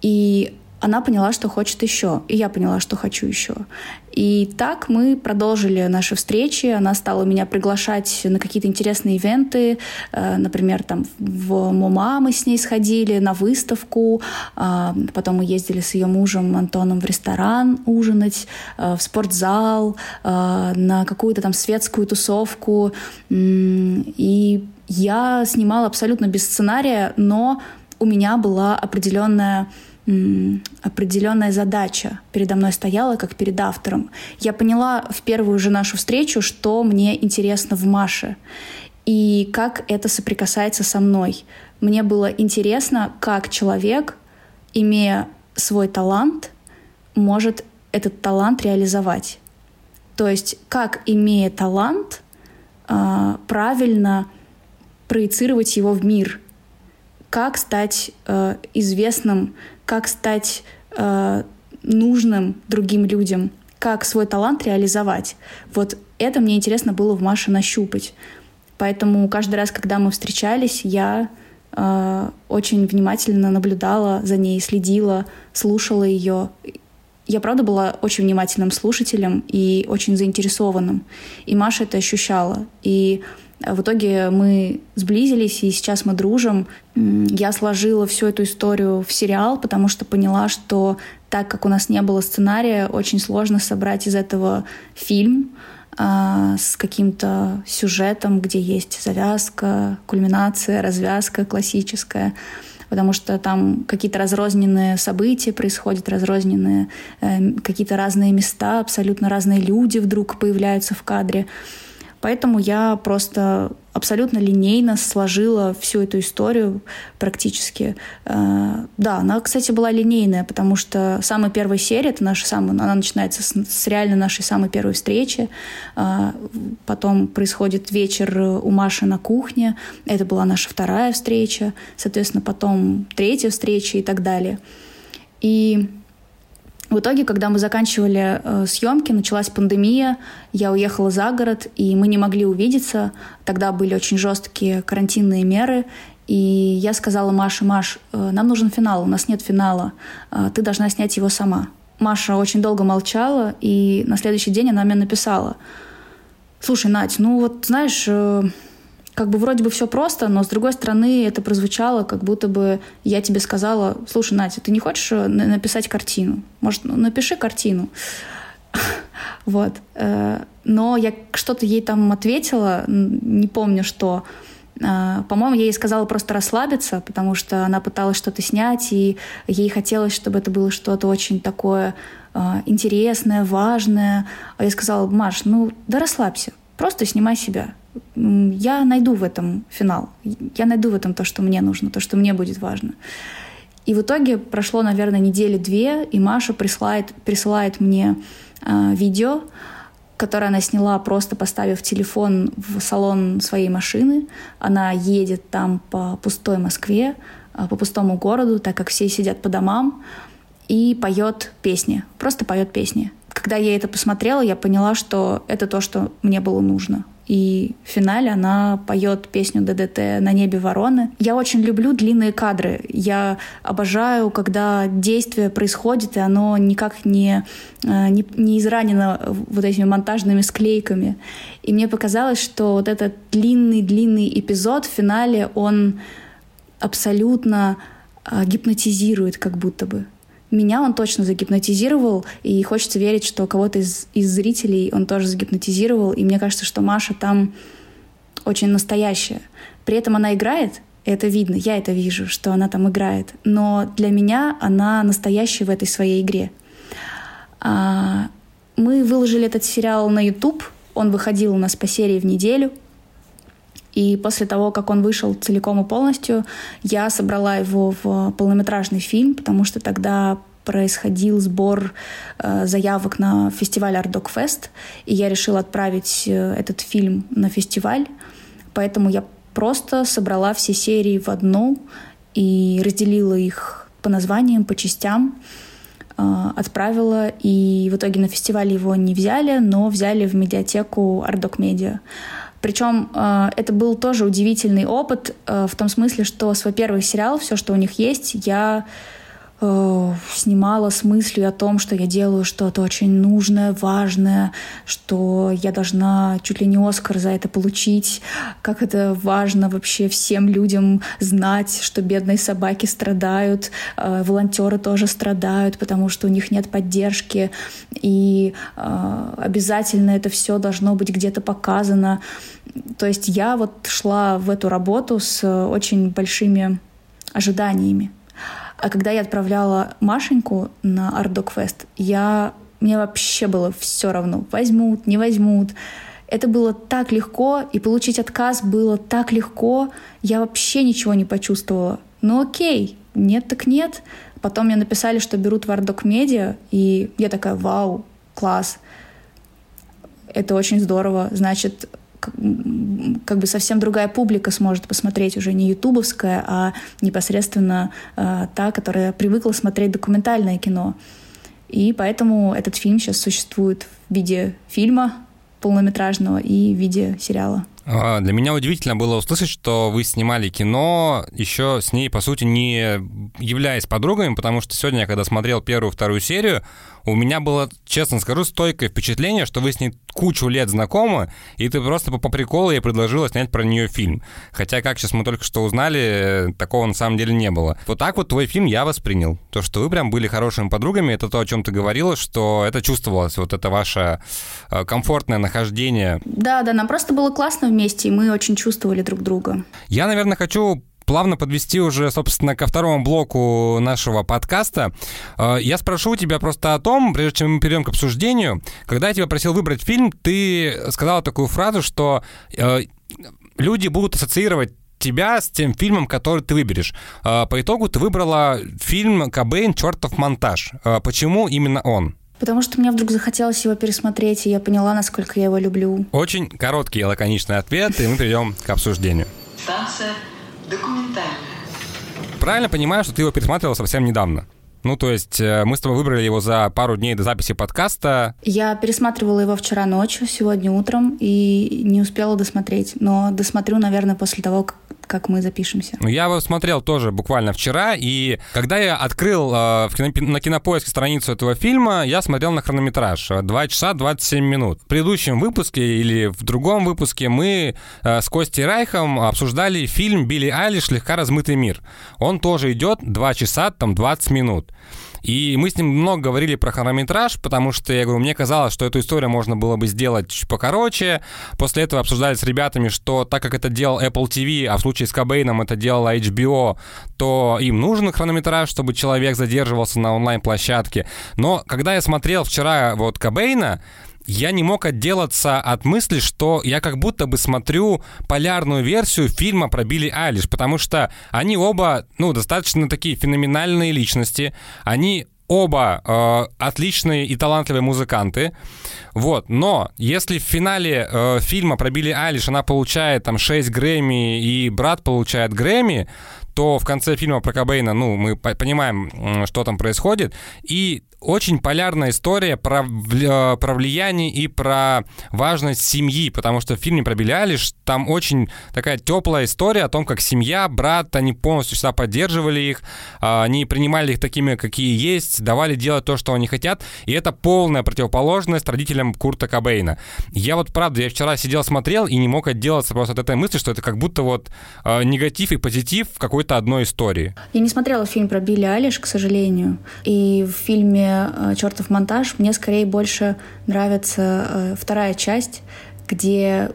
И она поняла, что хочет еще, и я поняла, что хочу еще. И так мы продолжили наши встречи. Она стала меня приглашать на какие-то интересные ивенты. Э, например, там в МОМА мы с ней сходили на выставку. А, потом мы ездили с ее мужем Антоном в ресторан ужинать, э, в спортзал, э, на какую-то там светскую тусовку. И я снимала абсолютно без сценария, но у меня была определенная определенная задача передо мной стояла, как перед автором. Я поняла в первую же нашу встречу, что мне интересно в Маше и как это соприкасается со мной. Мне было интересно, как человек, имея свой талант, может этот талант реализовать. То есть, как, имея талант, э, правильно проецировать его в мир, как стать э, известным, как стать э, нужным другим людям, как свой талант реализовать. Вот это мне интересно было в Маше нащупать. Поэтому каждый раз, когда мы встречались, я э, очень внимательно наблюдала за ней, следила, слушала ее. Я, правда, была очень внимательным слушателем и очень заинтересованным. И Маша это ощущала. И в итоге мы сблизились, и сейчас мы дружим. Я сложила всю эту историю в сериал, потому что поняла, что так как у нас не было сценария, очень сложно собрать из этого фильм а, с каким-то сюжетом, где есть завязка, кульминация, развязка классическая потому что там какие-то разрозненные события происходят, разрозненные э, какие-то разные места, абсолютно разные люди вдруг появляются в кадре. Поэтому я просто абсолютно линейно сложила всю эту историю практически. Э, да, она, кстати, была линейная, потому что самая первая серия, это наша самая, она начинается с, с реально нашей самой первой встречи. Э, потом происходит вечер у Маши на кухне. Это была наша вторая встреча. Соответственно, потом третья встреча и так далее. И в итоге, когда мы заканчивали э, съемки, началась пандемия, я уехала за город, и мы не могли увидеться. Тогда были очень жесткие карантинные меры, и я сказала Маше, Маш, э, нам нужен финал, у нас нет финала, э, ты должна снять его сама. Маша очень долго молчала, и на следующий день она мне написала, слушай, Надь, ну вот знаешь, э, как бы вроде бы все просто, но с другой стороны это прозвучало, как будто бы я тебе сказала, слушай, Надя, ты не хочешь э, написать картину? Может, ну, напиши картину. <laughs> Вот. Э, но я что-то ей там ответила, не помню что. Э, по-моему, я ей сказала просто расслабиться, потому что она пыталась что-то снять, и ей хотелось, чтобы это было что-то очень такое интересное, важное. А я сказала, Маш, ну да расслабься, просто снимай себя я найду в этом финал. Я найду в этом то, что мне нужно, то, что мне будет важно. И в итоге прошло, наверное, недели две, и Маша присылает, присылает мне э, видео, которое она сняла, просто поставив телефон в салон своей машины. Она едет там по пустой Москве, э, по пустому городу, так как все сидят по домам, и поет песни, просто поет песни. Когда я это посмотрела, я поняла, что это то, что мне было нужно. И в финале она поет песню ДДТ «На небе вороны». Я очень люблю длинные кадры. Я обожаю, когда действие происходит, и оно никак не, э, не, не изранено вот этими монтажными склейками. И мне показалось, что вот этот длинный-длинный эпизод в финале, он абсолютно э, гипнотизирует как будто бы меня он точно загипнотизировал, и хочется верить, что кого-то из, из зрителей он тоже загипнотизировал, и мне кажется, что Маша там очень настоящая. При этом она играет, это видно, я это вижу, что она там играет, но для меня она настоящая в этой своей игре. А, мы выложили этот сериал на YouTube, он выходил у нас по серии в неделю — и после того, как он вышел целиком и полностью, я собрала его в полнометражный фильм, потому что тогда происходил сбор э, заявок на фестиваль Ардок Фест, и я решила отправить э, этот фильм на фестиваль, поэтому я просто собрала все серии в одну и разделила их по названиям, по частям, э, отправила, и в итоге на фестиваль его не взяли, но взяли в медиатеку Ардок Медиа. Причем э, это был тоже удивительный опыт э, в том смысле, что свой первый сериал, все, что у них есть, я Э, снимала с мыслью о том, что я делаю что-то очень нужное, важное, что я должна чуть ли не Оскар за это получить, как это важно вообще всем людям знать, что бедные собаки страдают, э, волонтеры тоже страдают, потому что у них нет поддержки, и э, обязательно это все должно быть где-то показано. То есть я вот шла в эту работу с очень большими ожиданиями. А когда я отправляла Машеньку на Art Dog Fest, я... мне вообще было все равно, возьмут, не возьмут. Это было так легко, и получить отказ было так легко, я вообще ничего не почувствовала. Ну окей, нет так нет. Потом мне написали, что берут в Ardok Media, и я такая, вау, класс. Это очень здорово. Значит, как бы совсем другая публика сможет посмотреть уже не ютубовская, а непосредственно э, та, которая привыкла смотреть документальное кино. И поэтому этот фильм сейчас существует в виде фильма полнометражного и в виде сериала. А, для меня удивительно было услышать, что вы снимали кино еще с ней, по сути, не являясь подругами, потому что сегодня, когда смотрел первую, вторую серию, у меня было, честно скажу, стойкое впечатление, что вы с ней кучу лет знакомы, и ты просто по, приколу ей предложила снять про нее фильм. Хотя, как сейчас мы только что узнали, такого на самом деле не было. Вот так вот твой фильм я воспринял. То, что вы прям были хорошими подругами, это то, о чем ты говорила, что это чувствовалось, вот это ваше э, комфортное нахождение. Да, да, нам просто было классно вместе, и мы очень чувствовали друг друга. Я, наверное, хочу плавно подвести уже, собственно, ко второму блоку нашего подкаста. Э, я спрошу тебя просто о том, прежде чем мы перейдем к обсуждению, когда я тебя просил выбрать фильм, ты сказала такую фразу, что э, люди будут ассоциировать тебя с тем фильмом, который ты выберешь. Э, по итогу ты выбрала фильм «Кобейн. Чертов монтаж». Почему именно он? Потому что мне вдруг захотелось его пересмотреть, и я поняла, насколько я его люблю. Очень короткий и лаконичный ответ, и мы перейдем к обсуждению. Станция Документальная. Правильно понимаю, что ты его пересматривал совсем недавно? Ну, то есть э, мы с тобой выбрали его за пару дней до записи подкаста. Я пересматривала его вчера ночью, сегодня утром, и не успела досмотреть. Но досмотрю, наверное, после того, как как мы запишемся. Ну, я его смотрел тоже буквально вчера, и когда я открыл э, кино, на кинопоиске страницу этого фильма, я смотрел на хронометраж. 2 часа 27 минут. В предыдущем выпуске или в другом выпуске мы э, с Костей Райхом обсуждали фильм «Билли Айлиш. Слегка размытый мир». Он тоже идет 2 часа там 20 минут. И мы с ним много говорили про хронометраж, потому что, я говорю, мне казалось, что эту историю можно было бы сделать чуть покороче. После этого обсуждали с ребятами, что так как это делал Apple TV, а в случае с Кобейном это делала HBO, то им нужен хронометраж, чтобы человек задерживался на онлайн-площадке. Но когда я смотрел вчера вот Кобейна, я не мог отделаться от мысли, что я как будто бы смотрю полярную версию фильма про Билли Айлиш, потому что они оба, ну, достаточно такие феноменальные личности, они оба э, отличные и талантливые музыканты. Вот, но если в финале э, фильма про Билли Айлиш она получает там 6 Грэмми и брат получает Грэмми, то в конце фильма про Кобейна, ну, мы понимаем, что там происходит. И очень полярная история про, э, про влияние и про важность семьи, потому что в фильме про Билли Алиш там очень такая теплая история о том, как семья, брат, они полностью всегда поддерживали их, а, они принимали их такими, какие есть, давали делать то, что они хотят, и это полная противоположность родителям Курта Кобейна. Я вот, правда, я вчера сидел, смотрел и не мог отделаться просто от этой мысли, что это как будто вот э, негатив и позитив в какой-то одной истории. Я не смотрела фильм про Билли Алиш, к сожалению, и в фильме фильме «Чертов монтаж» мне скорее больше нравится э, вторая часть, где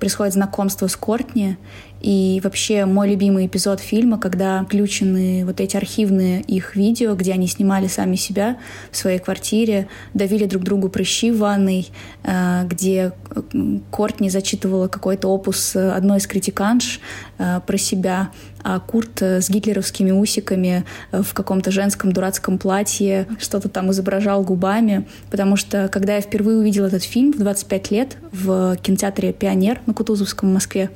происходит знакомство с Кортни, и вообще мой любимый эпизод фильма, когда включены вот эти архивные их видео, где они снимали сами себя в своей квартире, давили друг другу прыщи в ванной, э, где Кортни зачитывала какой-то опус одной из критиканш э, про себя, а Курт с гитлеровскими усиками э, в каком-то женском дурацком платье что-то там изображал губами, потому что когда я впервые увидела этот фильм в 25 лет в кинотеатре «Пионер» на Кутузовском в Москве,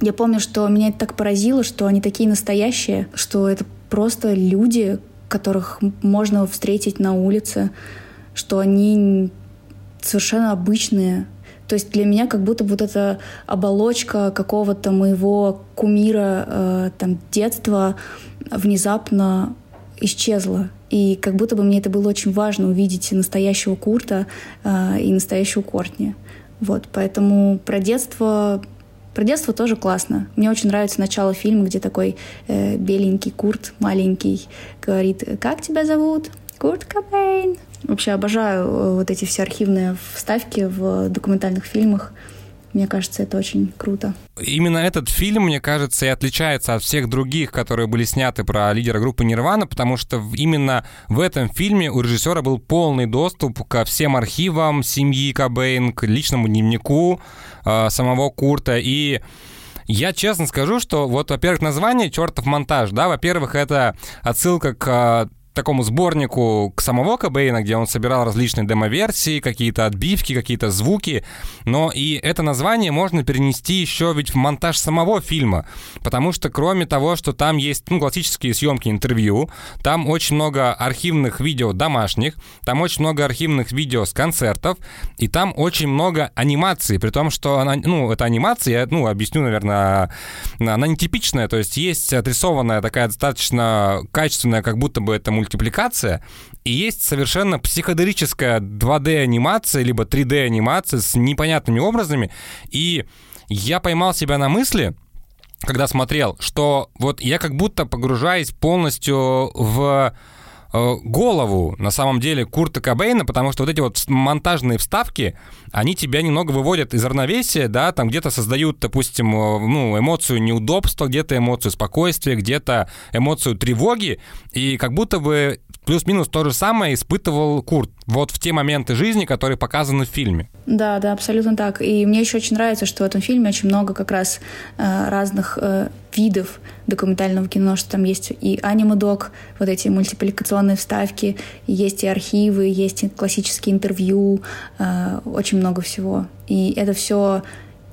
я помню, что меня это так поразило, что они такие настоящие, что это просто люди, которых можно встретить на улице, что они совершенно обычные. То есть для меня как будто вот эта оболочка какого-то моего кумира э, там детства внезапно исчезла. И как будто бы мне это было очень важно увидеть настоящего Курта э, и настоящего Кортни. Вот, поэтому про детство про детство тоже классно. Мне очень нравится начало фильма, где такой э, беленький Курт, маленький, говорит, как тебя зовут? Курт Кобейн. Вообще обожаю э, вот эти все архивные вставки в документальных фильмах. Мне кажется, это очень круто. Именно этот фильм, мне кажется, и отличается от всех других, которые были сняты про лидера группы Нирвана, потому что именно в этом фильме у режиссера был полный доступ ко всем архивам семьи Кобейн, к личному дневнику э, самого Курта. И я честно скажу, что вот, во-первых, название «Чертов монтаж», да, во-первых, это отсылка к такому сборнику к самого Кобейна, где он собирал различные демо-версии, какие-то отбивки, какие-то звуки. Но и это название можно перенести еще ведь в монтаж самого фильма. Потому что кроме того, что там есть ну, классические съемки интервью, там очень много архивных видео домашних, там очень много архивных видео с концертов, и там очень много анимации, при том, что она, ну, это анимация, я, ну, объясню, наверное, она нетипичная, то есть есть отрисованная такая достаточно качественная, как будто бы это мультипликация, и есть совершенно психоделическая 2D-анимация, либо 3D-анимация с непонятными образами, и я поймал себя на мысли, когда смотрел, что вот я как будто погружаюсь полностью в голову, на самом деле, Курта Кобейна, потому что вот эти вот монтажные вставки, они тебя немного выводят из равновесия, да, там где-то создают, допустим, э, ну, эмоцию неудобства, где-то эмоцию спокойствия, где-то эмоцию тревоги, и как будто бы плюс-минус то же самое испытывал Курт вот в те моменты жизни, которые показаны в фильме. Да, да, абсолютно так. И мне еще очень нравится, что в этом фильме очень много как раз э, разных э, видов документального кино, что там есть и аниме-док, вот эти мультипликационные вставки, есть и архивы, есть и классические интервью, э, очень много всего. И это все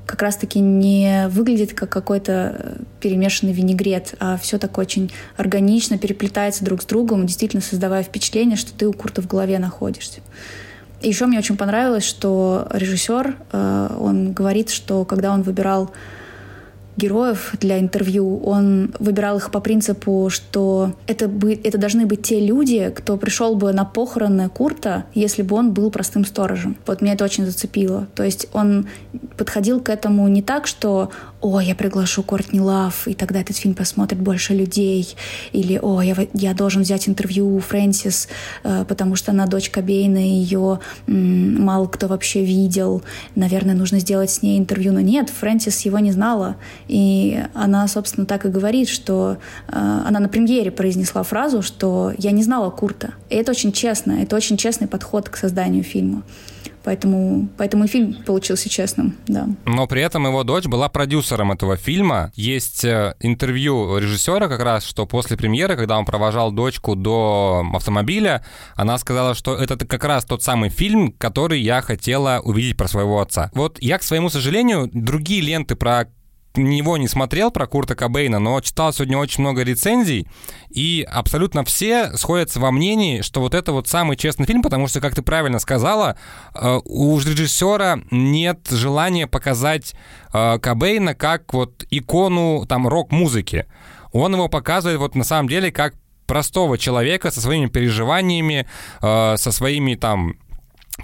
как раз-таки не выглядит как какой-то э, перемешанный винегрет, а все так очень органично переплетается друг с другом, действительно создавая впечатление, что ты у Курта в голове находишься. Еще мне очень понравилось, что режиссер, э, он говорит, что когда он выбирал героев для интервью, он выбирал их по принципу, что это, бы, это должны быть те люди, кто пришел бы на похороны Курта, если бы он был простым сторожем. Вот меня это очень зацепило. То есть он подходил к этому не так, что «О, я приглашу Кортни Лав, и тогда этот фильм посмотрит больше людей», или «О, я, я должен взять интервью у Фрэнсис, э, потому что она дочь Кобейна, и ее мало кто вообще видел, наверное, нужно сделать с ней интервью». Но нет, Фрэнсис его не знала, и она, собственно, так и говорит, что э, она на премьере произнесла фразу, что «я не знала Курта». И это очень честно, это очень честный подход к созданию фильма. Поэтому, поэтому и фильм получился честным, да. Но при этом его дочь была продюсером этого фильма. Есть э, интервью режиссера как раз, что после премьеры, когда он провожал дочку до автомобиля, она сказала, что это как раз тот самый фильм, который я хотела увидеть про своего отца. Вот я, к своему сожалению, другие ленты про него не смотрел про Курта Кобейна, но читал сегодня очень много рецензий, и абсолютно все сходятся во мнении, что вот это вот самый честный фильм, потому что, как ты правильно сказала, э, у режиссера нет желания показать э, Кобейна как вот икону там рок-музыки. Он его показывает вот на самом деле как простого человека со своими переживаниями, э, со своими там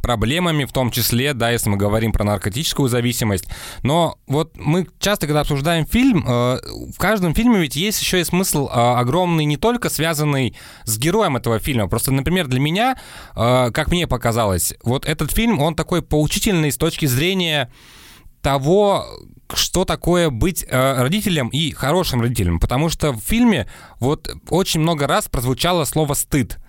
проблемами, в том числе, да, если мы говорим про наркотическую зависимость. Но вот мы часто, когда обсуждаем фильм, э, в каждом фильме ведь есть еще и смысл э, огромный, не только связанный с героем этого фильма. Просто, например, для меня, э, как мне показалось, вот этот фильм, он такой поучительный с точки зрения того, что такое быть э, родителем и хорошим родителем. Потому что в фильме вот очень много раз прозвучало слово «стыд».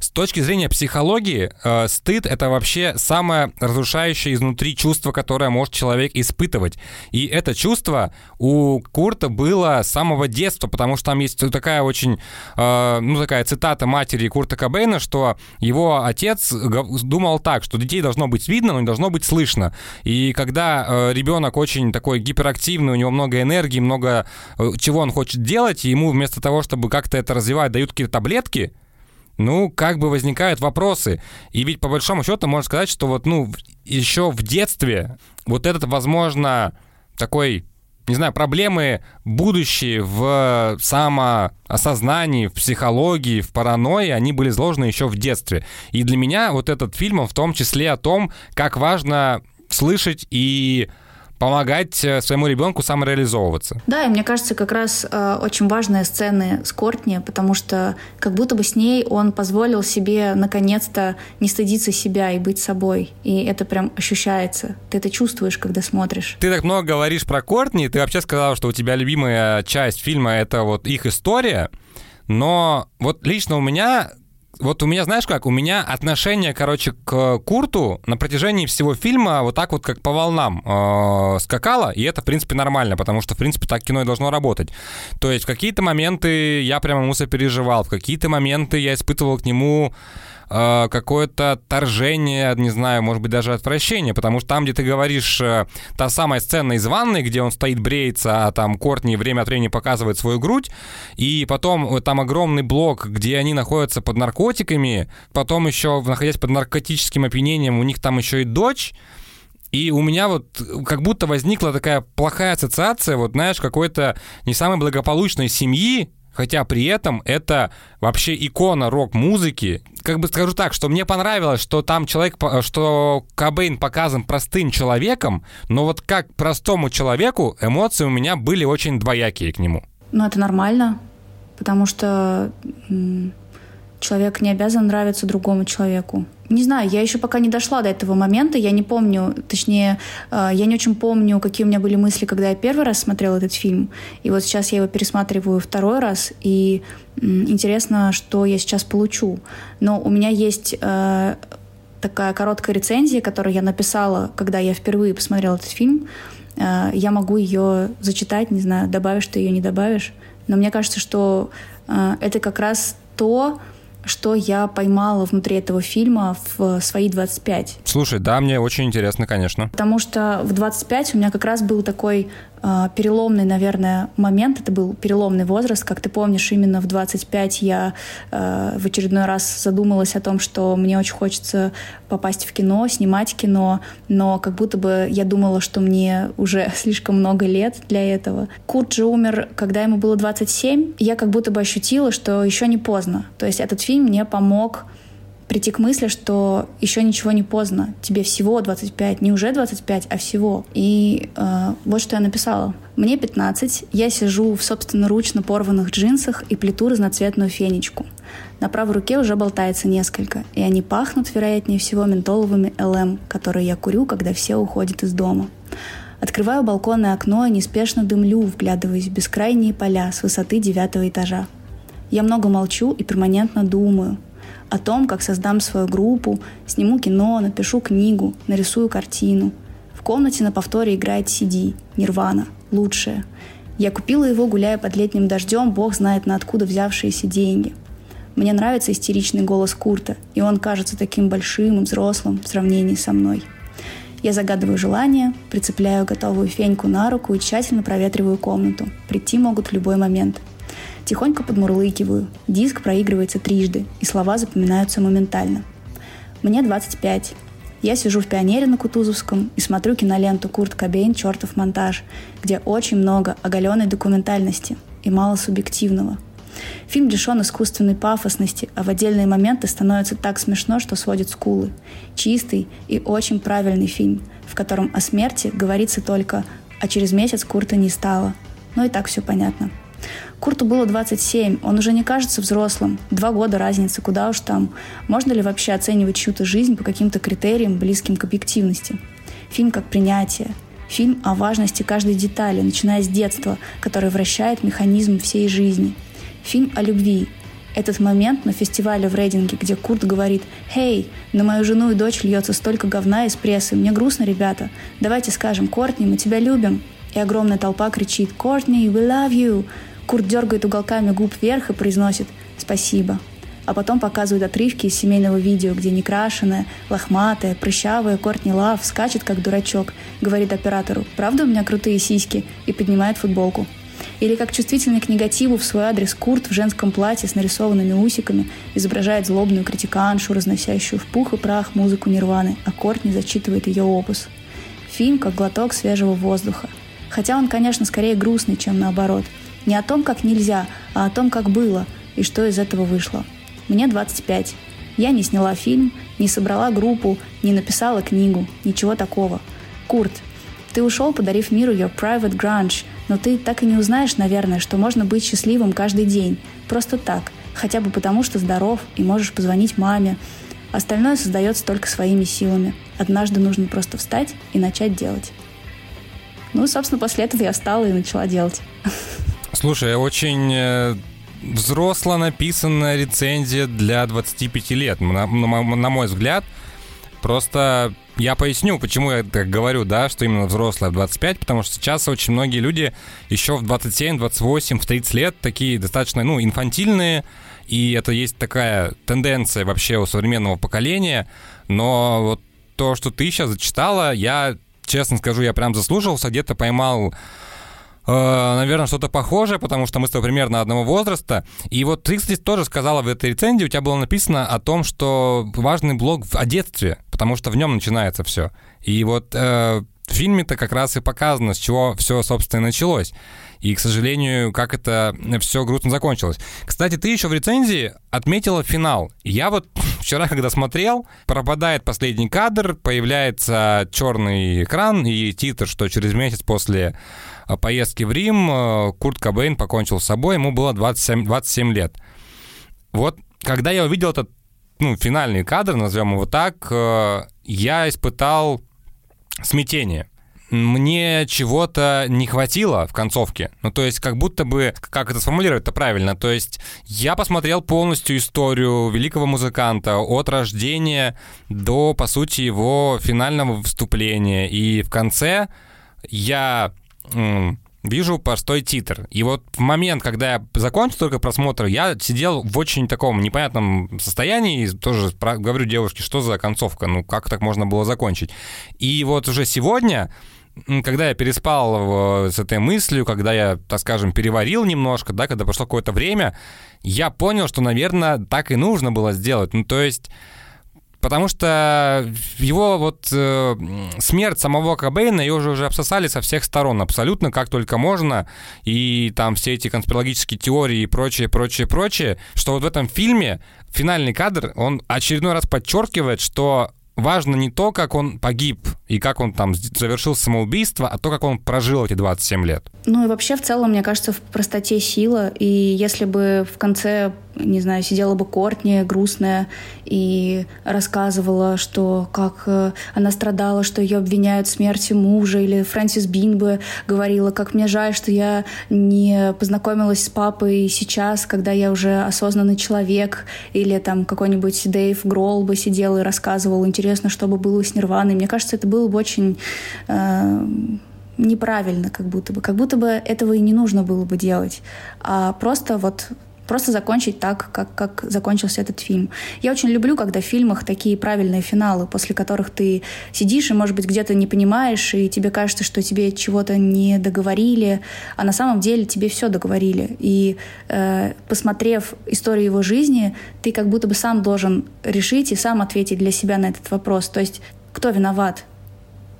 С точки зрения психологии, э, стыд это вообще самое разрушающее изнутри чувство, которое может человек испытывать. И это чувство у Курта было с самого детства, потому что там есть такая очень, э, ну такая цитата матери Курта Кобейна, что его отец думал так, что детей должно быть видно, но не должно быть слышно. И когда э, ребенок очень такой гиперактивный, у него много энергии, много э, чего он хочет делать, и ему вместо того, чтобы как-то это развивать, дают какие-то таблетки, ну, как бы возникают вопросы. И ведь по большому счету можно сказать, что вот, ну, еще в детстве вот этот, возможно, такой не знаю, проблемы будущие в самоосознании, в психологии, в паранойи, они были изложены еще в детстве. И для меня вот этот фильм, он в том числе о том, как важно слышать и помогать э, своему ребенку самореализовываться. Да, и мне кажется, как раз э, очень важные сцены с Кортни, потому что как будто бы с ней он позволил себе наконец-то не стыдиться себя и быть собой. И это прям ощущается. Ты это чувствуешь, когда смотришь. Ты так много говоришь про Кортни, ты вообще сказала, что у тебя любимая часть фильма — это вот их история, но вот лично у меня вот у меня, знаешь как, у меня отношение, короче, к Курту на протяжении всего фильма вот так вот, как по волнам э, скакало, и это, в принципе, нормально, потому что, в принципе, так кино и должно работать. То есть в какие-то моменты я прямо ему сопереживал, в какие-то моменты я испытывал к нему э, какое-то торжение, не знаю, может быть, даже отвращение, потому что там, где ты говоришь, э, та самая сцена из ванной, где он стоит, бреется, а там Кортни время от времени показывает свою грудь, и потом э, там огромный блок, где они находятся под наркотиками, потом еще, находясь под наркотическим опьянением, у них там еще и дочь, и у меня вот как будто возникла такая плохая ассоциация, вот знаешь, какой-то не самой благополучной семьи, Хотя при этом это вообще икона рок-музыки. Как бы скажу так, что мне понравилось, что там человек, что Кобейн показан простым человеком, но вот как простому человеку эмоции у меня были очень двоякие к нему. Ну, это нормально, потому что человек не обязан нравиться другому человеку. Не знаю, я еще пока не дошла до этого момента, я не помню, точнее, э, я не очень помню, какие у меня были мысли, когда я первый раз смотрела этот фильм. И вот сейчас я его пересматриваю второй раз, и интересно, что я сейчас получу. Но у меня есть э, такая короткая рецензия, которую я написала, когда я впервые посмотрела этот фильм. Э, я могу ее зачитать, не знаю, добавишь ты ее, не добавишь. Но мне кажется, что это как раз то, что я поймала внутри этого фильма в свои 25. Слушай, да, мне очень интересно, конечно. Потому что в 25 у меня как раз был такой переломный, наверное, момент. Это был переломный возраст. Как ты помнишь, именно в 25 я э, в очередной раз задумалась о том, что мне очень хочется попасть в кино, снимать кино, но как будто бы я думала, что мне уже <laughs> слишком много лет для этого. Курт же умер, когда ему было 27. Я как будто бы ощутила, что еще не поздно. То есть этот фильм мне помог прийти к мысли, что еще ничего не поздно. Тебе всего 25, не уже 25, а всего. И э, вот что я написала. Мне 15, я сижу в собственноручно порванных джинсах и плету разноцветную фенечку. На правой руке уже болтается несколько, и они пахнут, вероятнее всего, ментоловыми ЛМ, которые я курю, когда все уходят из дома. Открываю балконное окно и неспешно дымлю, вглядываясь в бескрайние поля с высоты девятого этажа. Я много молчу и перманентно думаю, о том, как создам свою группу, сниму кино, напишу книгу, нарисую картину. В комнате на повторе играет CD, Нирвана, лучшее. Я купила его, гуляя под летним дождем, бог знает на откуда взявшиеся деньги. Мне нравится истеричный голос Курта, и он кажется таким большим и взрослым в сравнении со мной. Я загадываю желание, прицепляю готовую феньку на руку и тщательно проветриваю комнату. Прийти могут в любой момент – Тихонько подмурлыкиваю. Диск проигрывается трижды, и слова запоминаются моментально. Мне 25. Я сижу в пионере на Кутузовском и смотрю киноленту «Курт Кобейн. Чертов монтаж», где очень много оголенной документальности и мало субъективного. Фильм лишен искусственной пафосности, а в отдельные моменты становится так смешно, что сводит скулы. Чистый и очень правильный фильм, в котором о смерти говорится только «а через месяц Курта не стало». Ну и так все понятно. Курту было 27, он уже не кажется взрослым. Два года разницы, куда уж там. Можно ли вообще оценивать чью-то жизнь по каким-то критериям, близким к объективности? Фильм как принятие. Фильм о важности каждой детали, начиная с детства, который вращает механизм всей жизни. Фильм о любви. Этот момент на фестивале в Рейдинге, где Курт говорит «Хей, на мою жену и дочь льется столько говна из прессы, мне грустно, ребята. Давайте скажем, Кортни, мы тебя любим». И огромная толпа кричит «Кортни, we love you!» Курт дергает уголками губ вверх и произносит «спасибо». А потом показывают отрывки из семейного видео, где некрашенная, лохматая, прыщавая Кортни Лав скачет, как дурачок, говорит оператору «Правда у меня крутые сиськи?» и поднимает футболку. Или как чувствительный к негативу в свой адрес Курт в женском платье с нарисованными усиками изображает злобную критиканшу, разносящую в пух и прах музыку Нирваны, а Кортни зачитывает ее опус. Фильм как глоток свежего воздуха. Хотя он, конечно, скорее грустный, чем наоборот – не о том, как нельзя, а о том, как было и что из этого вышло. Мне 25. Я не сняла фильм, не собрала группу, не написала книгу, ничего такого. Курт, ты ушел, подарив миру your private grunge, но ты так и не узнаешь, наверное, что можно быть счастливым каждый день. Просто так. Хотя бы потому, что здоров и можешь позвонить маме. Остальное создается только своими силами. Однажды нужно просто встать и начать делать. Ну, собственно, после этого я встала и начала делать. <laughs> Слушай, очень э, взросло написанная рецензия для 25 лет, на, на, на мой взгляд. Просто я поясню, почему я так говорю, да, что именно взрослая в 25, потому что сейчас очень многие люди еще в 27, 28, в 30 лет такие достаточно, ну, инфантильные, и это есть такая тенденция вообще у современного поколения, но вот то, что ты сейчас зачитала, я, честно скажу, я прям заслужился, где-то поймал наверное, что-то похожее, потому что мы с тобой примерно одного возраста. И вот ты, кстати, тоже сказала в этой рецензии, у тебя было написано о том, что важный блог о детстве, потому что в нем начинается все. И вот э, в фильме-то как раз и показано, с чего все, собственно, началось. И, к сожалению, как это все грустно закончилось. Кстати, ты еще в рецензии отметила финал. Я вот <laughs> вчера, когда смотрел, пропадает последний кадр, появляется черный экран и титр, что через месяц после э, поездки в Рим э, Курт Кобейн покончил с собой, ему было 27, 27 лет. Вот когда я увидел этот ну, финальный кадр, назовем его так, э, я испытал смятение мне чего-то не хватило в концовке. Ну, то есть, как будто бы, как это сформулировать-то правильно, то есть, я посмотрел полностью историю великого музыканта от рождения до, по сути, его финального выступления. И в конце я вижу простой титр. И вот в момент, когда я закончил только просмотр, я сидел в очень таком непонятном состоянии, и тоже говорю девушке, что за концовка, ну как так можно было закончить. И вот уже сегодня когда я переспал с этой мыслью, когда я, так скажем, переварил немножко, да, когда прошло какое-то время, я понял, что, наверное, так и нужно было сделать. Ну, то есть... Потому что его вот э, смерть самого Кобейна, ее уже, уже обсосали со всех сторон абсолютно, как только можно. И там все эти конспирологические теории и прочее, прочее, прочее. Что вот в этом фильме финальный кадр, он очередной раз подчеркивает, что важно не то, как он погиб и как он там завершил самоубийство, а то, как он прожил эти 27 лет. Ну и вообще в целом, мне кажется, в простоте сила. И если бы в конце не знаю, сидела бы Кортни грустная и рассказывала, что как э, она страдала, что ее обвиняют в смерти мужа, или Фрэнсис Бин бы говорила, как мне жаль, что я не познакомилась с папой сейчас, когда я уже осознанный человек, или там какой-нибудь Дэйв Гролл бы сидел и рассказывал, интересно, что бы было с Нирваной. Мне кажется, это было бы очень э, неправильно, как будто бы. Как будто бы этого и не нужно было бы делать. А просто вот просто закончить так, как, как закончился этот фильм. Я очень люблю, когда в фильмах такие правильные финалы, после которых ты сидишь и, может быть, где-то не понимаешь, и тебе кажется, что тебе чего-то не договорили, а на самом деле тебе все договорили. И э, посмотрев историю его жизни, ты как будто бы сам должен решить и сам ответить для себя на этот вопрос. То есть, кто виноват?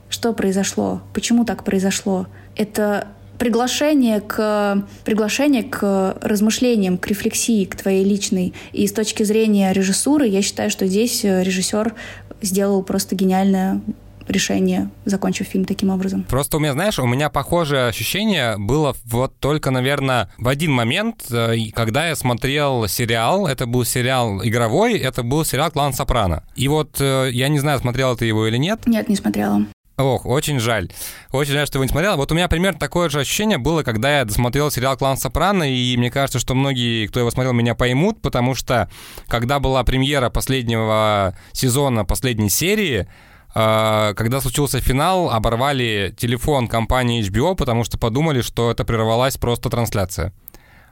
Что произошло? Почему так произошло? Это приглашение к, приглашение к размышлениям, к рефлексии, к твоей личной. И с точки зрения режиссуры, я считаю, что здесь э, режиссер сделал просто гениальное решение, закончив фильм таким образом. Просто у меня, знаешь, у меня похожее ощущение было вот только, наверное, в один момент, э, когда я смотрел сериал, это был сериал игровой, это был сериал «Клан Сопрано». И вот э, я не знаю, смотрел ты его или нет. Нет, не смотрела. Ох, очень жаль. Очень жаль, что вы не смотрели. Вот у меня примерно такое же ощущение было, когда я досмотрел сериал «Клан Сопрано», и мне кажется, что многие, кто его смотрел, меня поймут, потому что когда была премьера последнего сезона, последней серии, э, когда случился финал, оборвали телефон компании HBO, потому что подумали, что это прервалась просто трансляция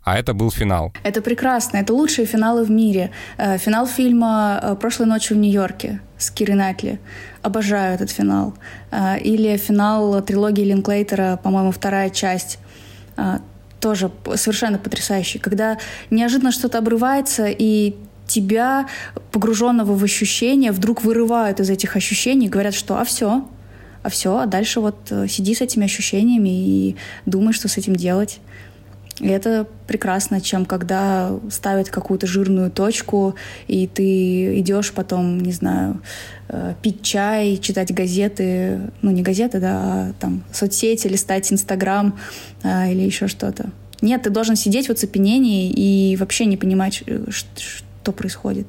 а это был финал. Это прекрасно, это лучшие финалы в мире. Э, финал фильма э, «Прошлой ночью в Нью-Йорке» с Кирой Найтли. Обожаю этот финал. Э, или финал трилогии Линклейтера, по-моему, вторая часть. Тоже совершенно потрясающий. Когда неожиданно что-то обрывается, и тебя, погруженного в ощущения, вдруг вырывают из этих ощущений и говорят, что «а все», а все, а дальше вот сиди с этими ощущениями и думай, что с этим делать. И это прекрасно, чем когда ставят какую-то жирную точку, и ты идешь потом, не знаю, э, пить чай, читать газеты, ну не газеты, да, а там соцсети, листать Инстаграм а, или еще что-то. Нет, ты должен сидеть в оцепенении и вообще не понимать, э, что происходит,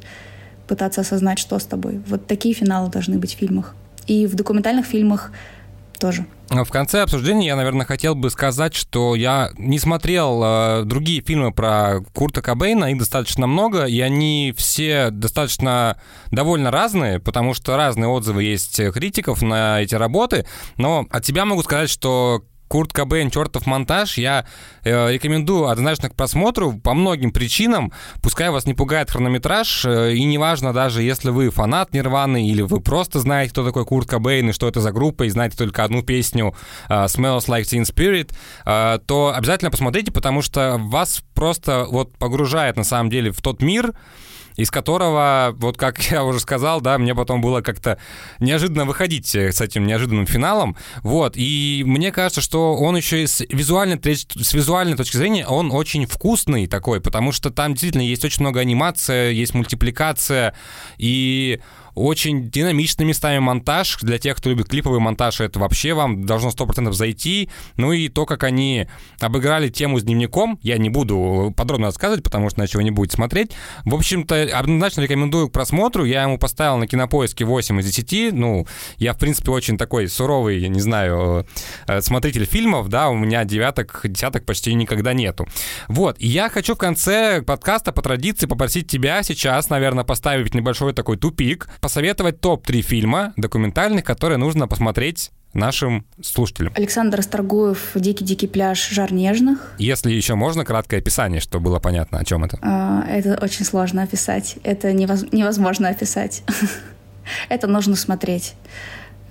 пытаться осознать, что с тобой. Вот такие финалы должны быть в фильмах. И в документальных фильмах тоже. В конце обсуждения я, наверное, хотел бы сказать, что я не смотрел э, другие фильмы про Курта Кобейна, их достаточно много, и они все достаточно довольно разные, потому что разные отзывы есть критиков на эти работы, но от себя могу сказать, что Курт Кобейн, чертов монтаж, я э, рекомендую однозначно к просмотру по многим причинам. Пускай вас не пугает хронометраж, э, и неважно даже, если вы фанат Нирваны или вы просто знаете, кто такой Курт Кобейн и что это за группа, и знаете только одну песню э, Smells Like Teen Spirit, э, то обязательно посмотрите, потому что вас просто вот погружает на самом деле в тот мир, из которого, вот как <laughs> я уже сказал, да, мне потом было как-то неожиданно выходить с этим неожиданным финалом, вот, и мне кажется, что он еще и с визуальной, с визуальной точки зрения, он очень вкусный такой, потому что там действительно есть очень много анимации, есть мультипликация, и очень динамичный местами монтаж. Для тех, кто любит клиповый монтаж, это вообще вам должно 100% зайти. Ну и то, как они обыграли тему с дневником, я не буду подробно рассказывать, потому что иначе вы не будете смотреть. В общем-то, однозначно рекомендую к просмотру. Я ему поставил на кинопоиске 8 из 10. Ну, я, в принципе, очень такой суровый, я не знаю, э, смотритель фильмов, да, у меня девяток, десяток почти никогда нету. Вот, и я хочу в конце подкаста по традиции попросить тебя сейчас, наверное, поставить небольшой такой тупик, посоветовать топ-3 фильма документальных, которые нужно посмотреть нашим слушателям. Александр Старгуев «Дикий-дикий пляж. Жар нежных». Если еще можно, краткое описание, чтобы было понятно, о чем это. А, это очень сложно описать. Это невозможно описать. <laughs> это нужно смотреть.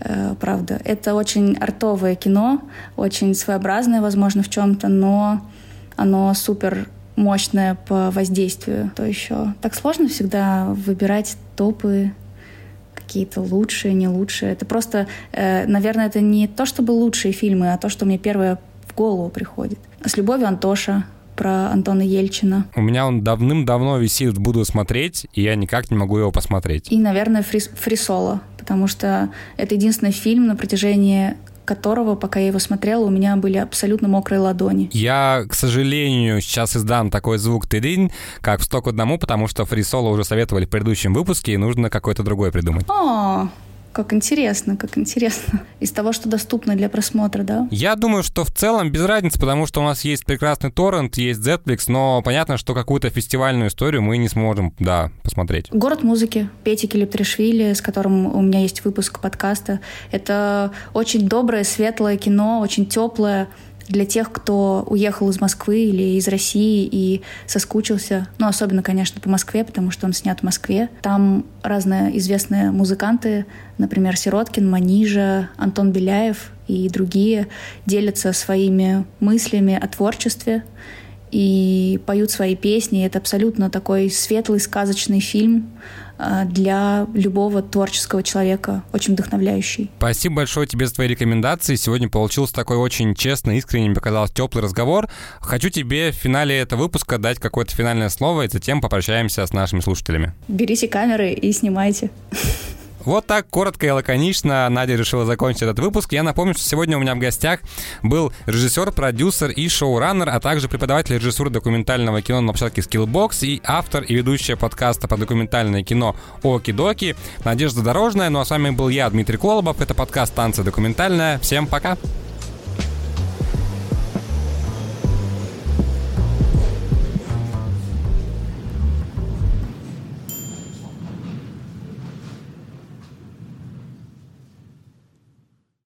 Э, правда. Это очень артовое кино, очень своеобразное, возможно, в чем-то, но оно супер мощное по воздействию. То еще так сложно всегда выбирать топы какие-то лучшие, не лучшие. Это просто, э, наверное, это не то, чтобы лучшие фильмы, а то, что мне первое в голову приходит. С любовью Антоша про Антона Ельчина. У меня он давным-давно висит, буду смотреть, и я никак не могу его посмотреть. И, наверное, Фрис, Фрисоло, потому что это единственный фильм на протяжении которого, пока я его смотрела, у меня были абсолютно мокрые ладони. Я, к сожалению, сейчас издам такой звук тырин, как в сток одному, потому что фрисоло уже советовали в предыдущем выпуске, и нужно какой-то другой придумать. О, как интересно, как интересно. Из того, что доступно для просмотра, да? Я думаю, что в целом без разницы, потому что у нас есть прекрасный торрент, есть Netflix, но понятно, что какую-то фестивальную историю мы не сможем, да, посмотреть. «Город музыки» Пети Килиптришвили, с которым у меня есть выпуск подкаста. Это очень доброе, светлое кино, очень теплое, для тех, кто уехал из Москвы или из России и соскучился. Ну, особенно, конечно, по Москве, потому что он снят в Москве. Там разные известные музыканты, например, Сироткин, Манижа, Антон Беляев и другие делятся своими мыслями о творчестве и поют свои песни. Это абсолютно такой светлый, сказочный фильм а, для любого творческого человека, очень вдохновляющий. Спасибо большое тебе за твои рекомендации. Сегодня получился такой очень честный, искренний, мне показалось, теплый разговор. Хочу тебе в финале этого выпуска дать какое-то финальное слово, и затем попрощаемся с нашими слушателями. Берите камеры и снимайте. Вот так коротко и лаконично Надя решила закончить этот выпуск. Я напомню, что сегодня у меня в гостях был режиссер, продюсер и шоураннер, а также преподаватель режиссуры документального кино на площадке Skillbox и автор и ведущая подкаста по документальное кино Оки-Доки Надежда Дорожная. Ну а с вами был я, Дмитрий Колобов. Это подкаст «Танцы документальная». Всем пока! Пока.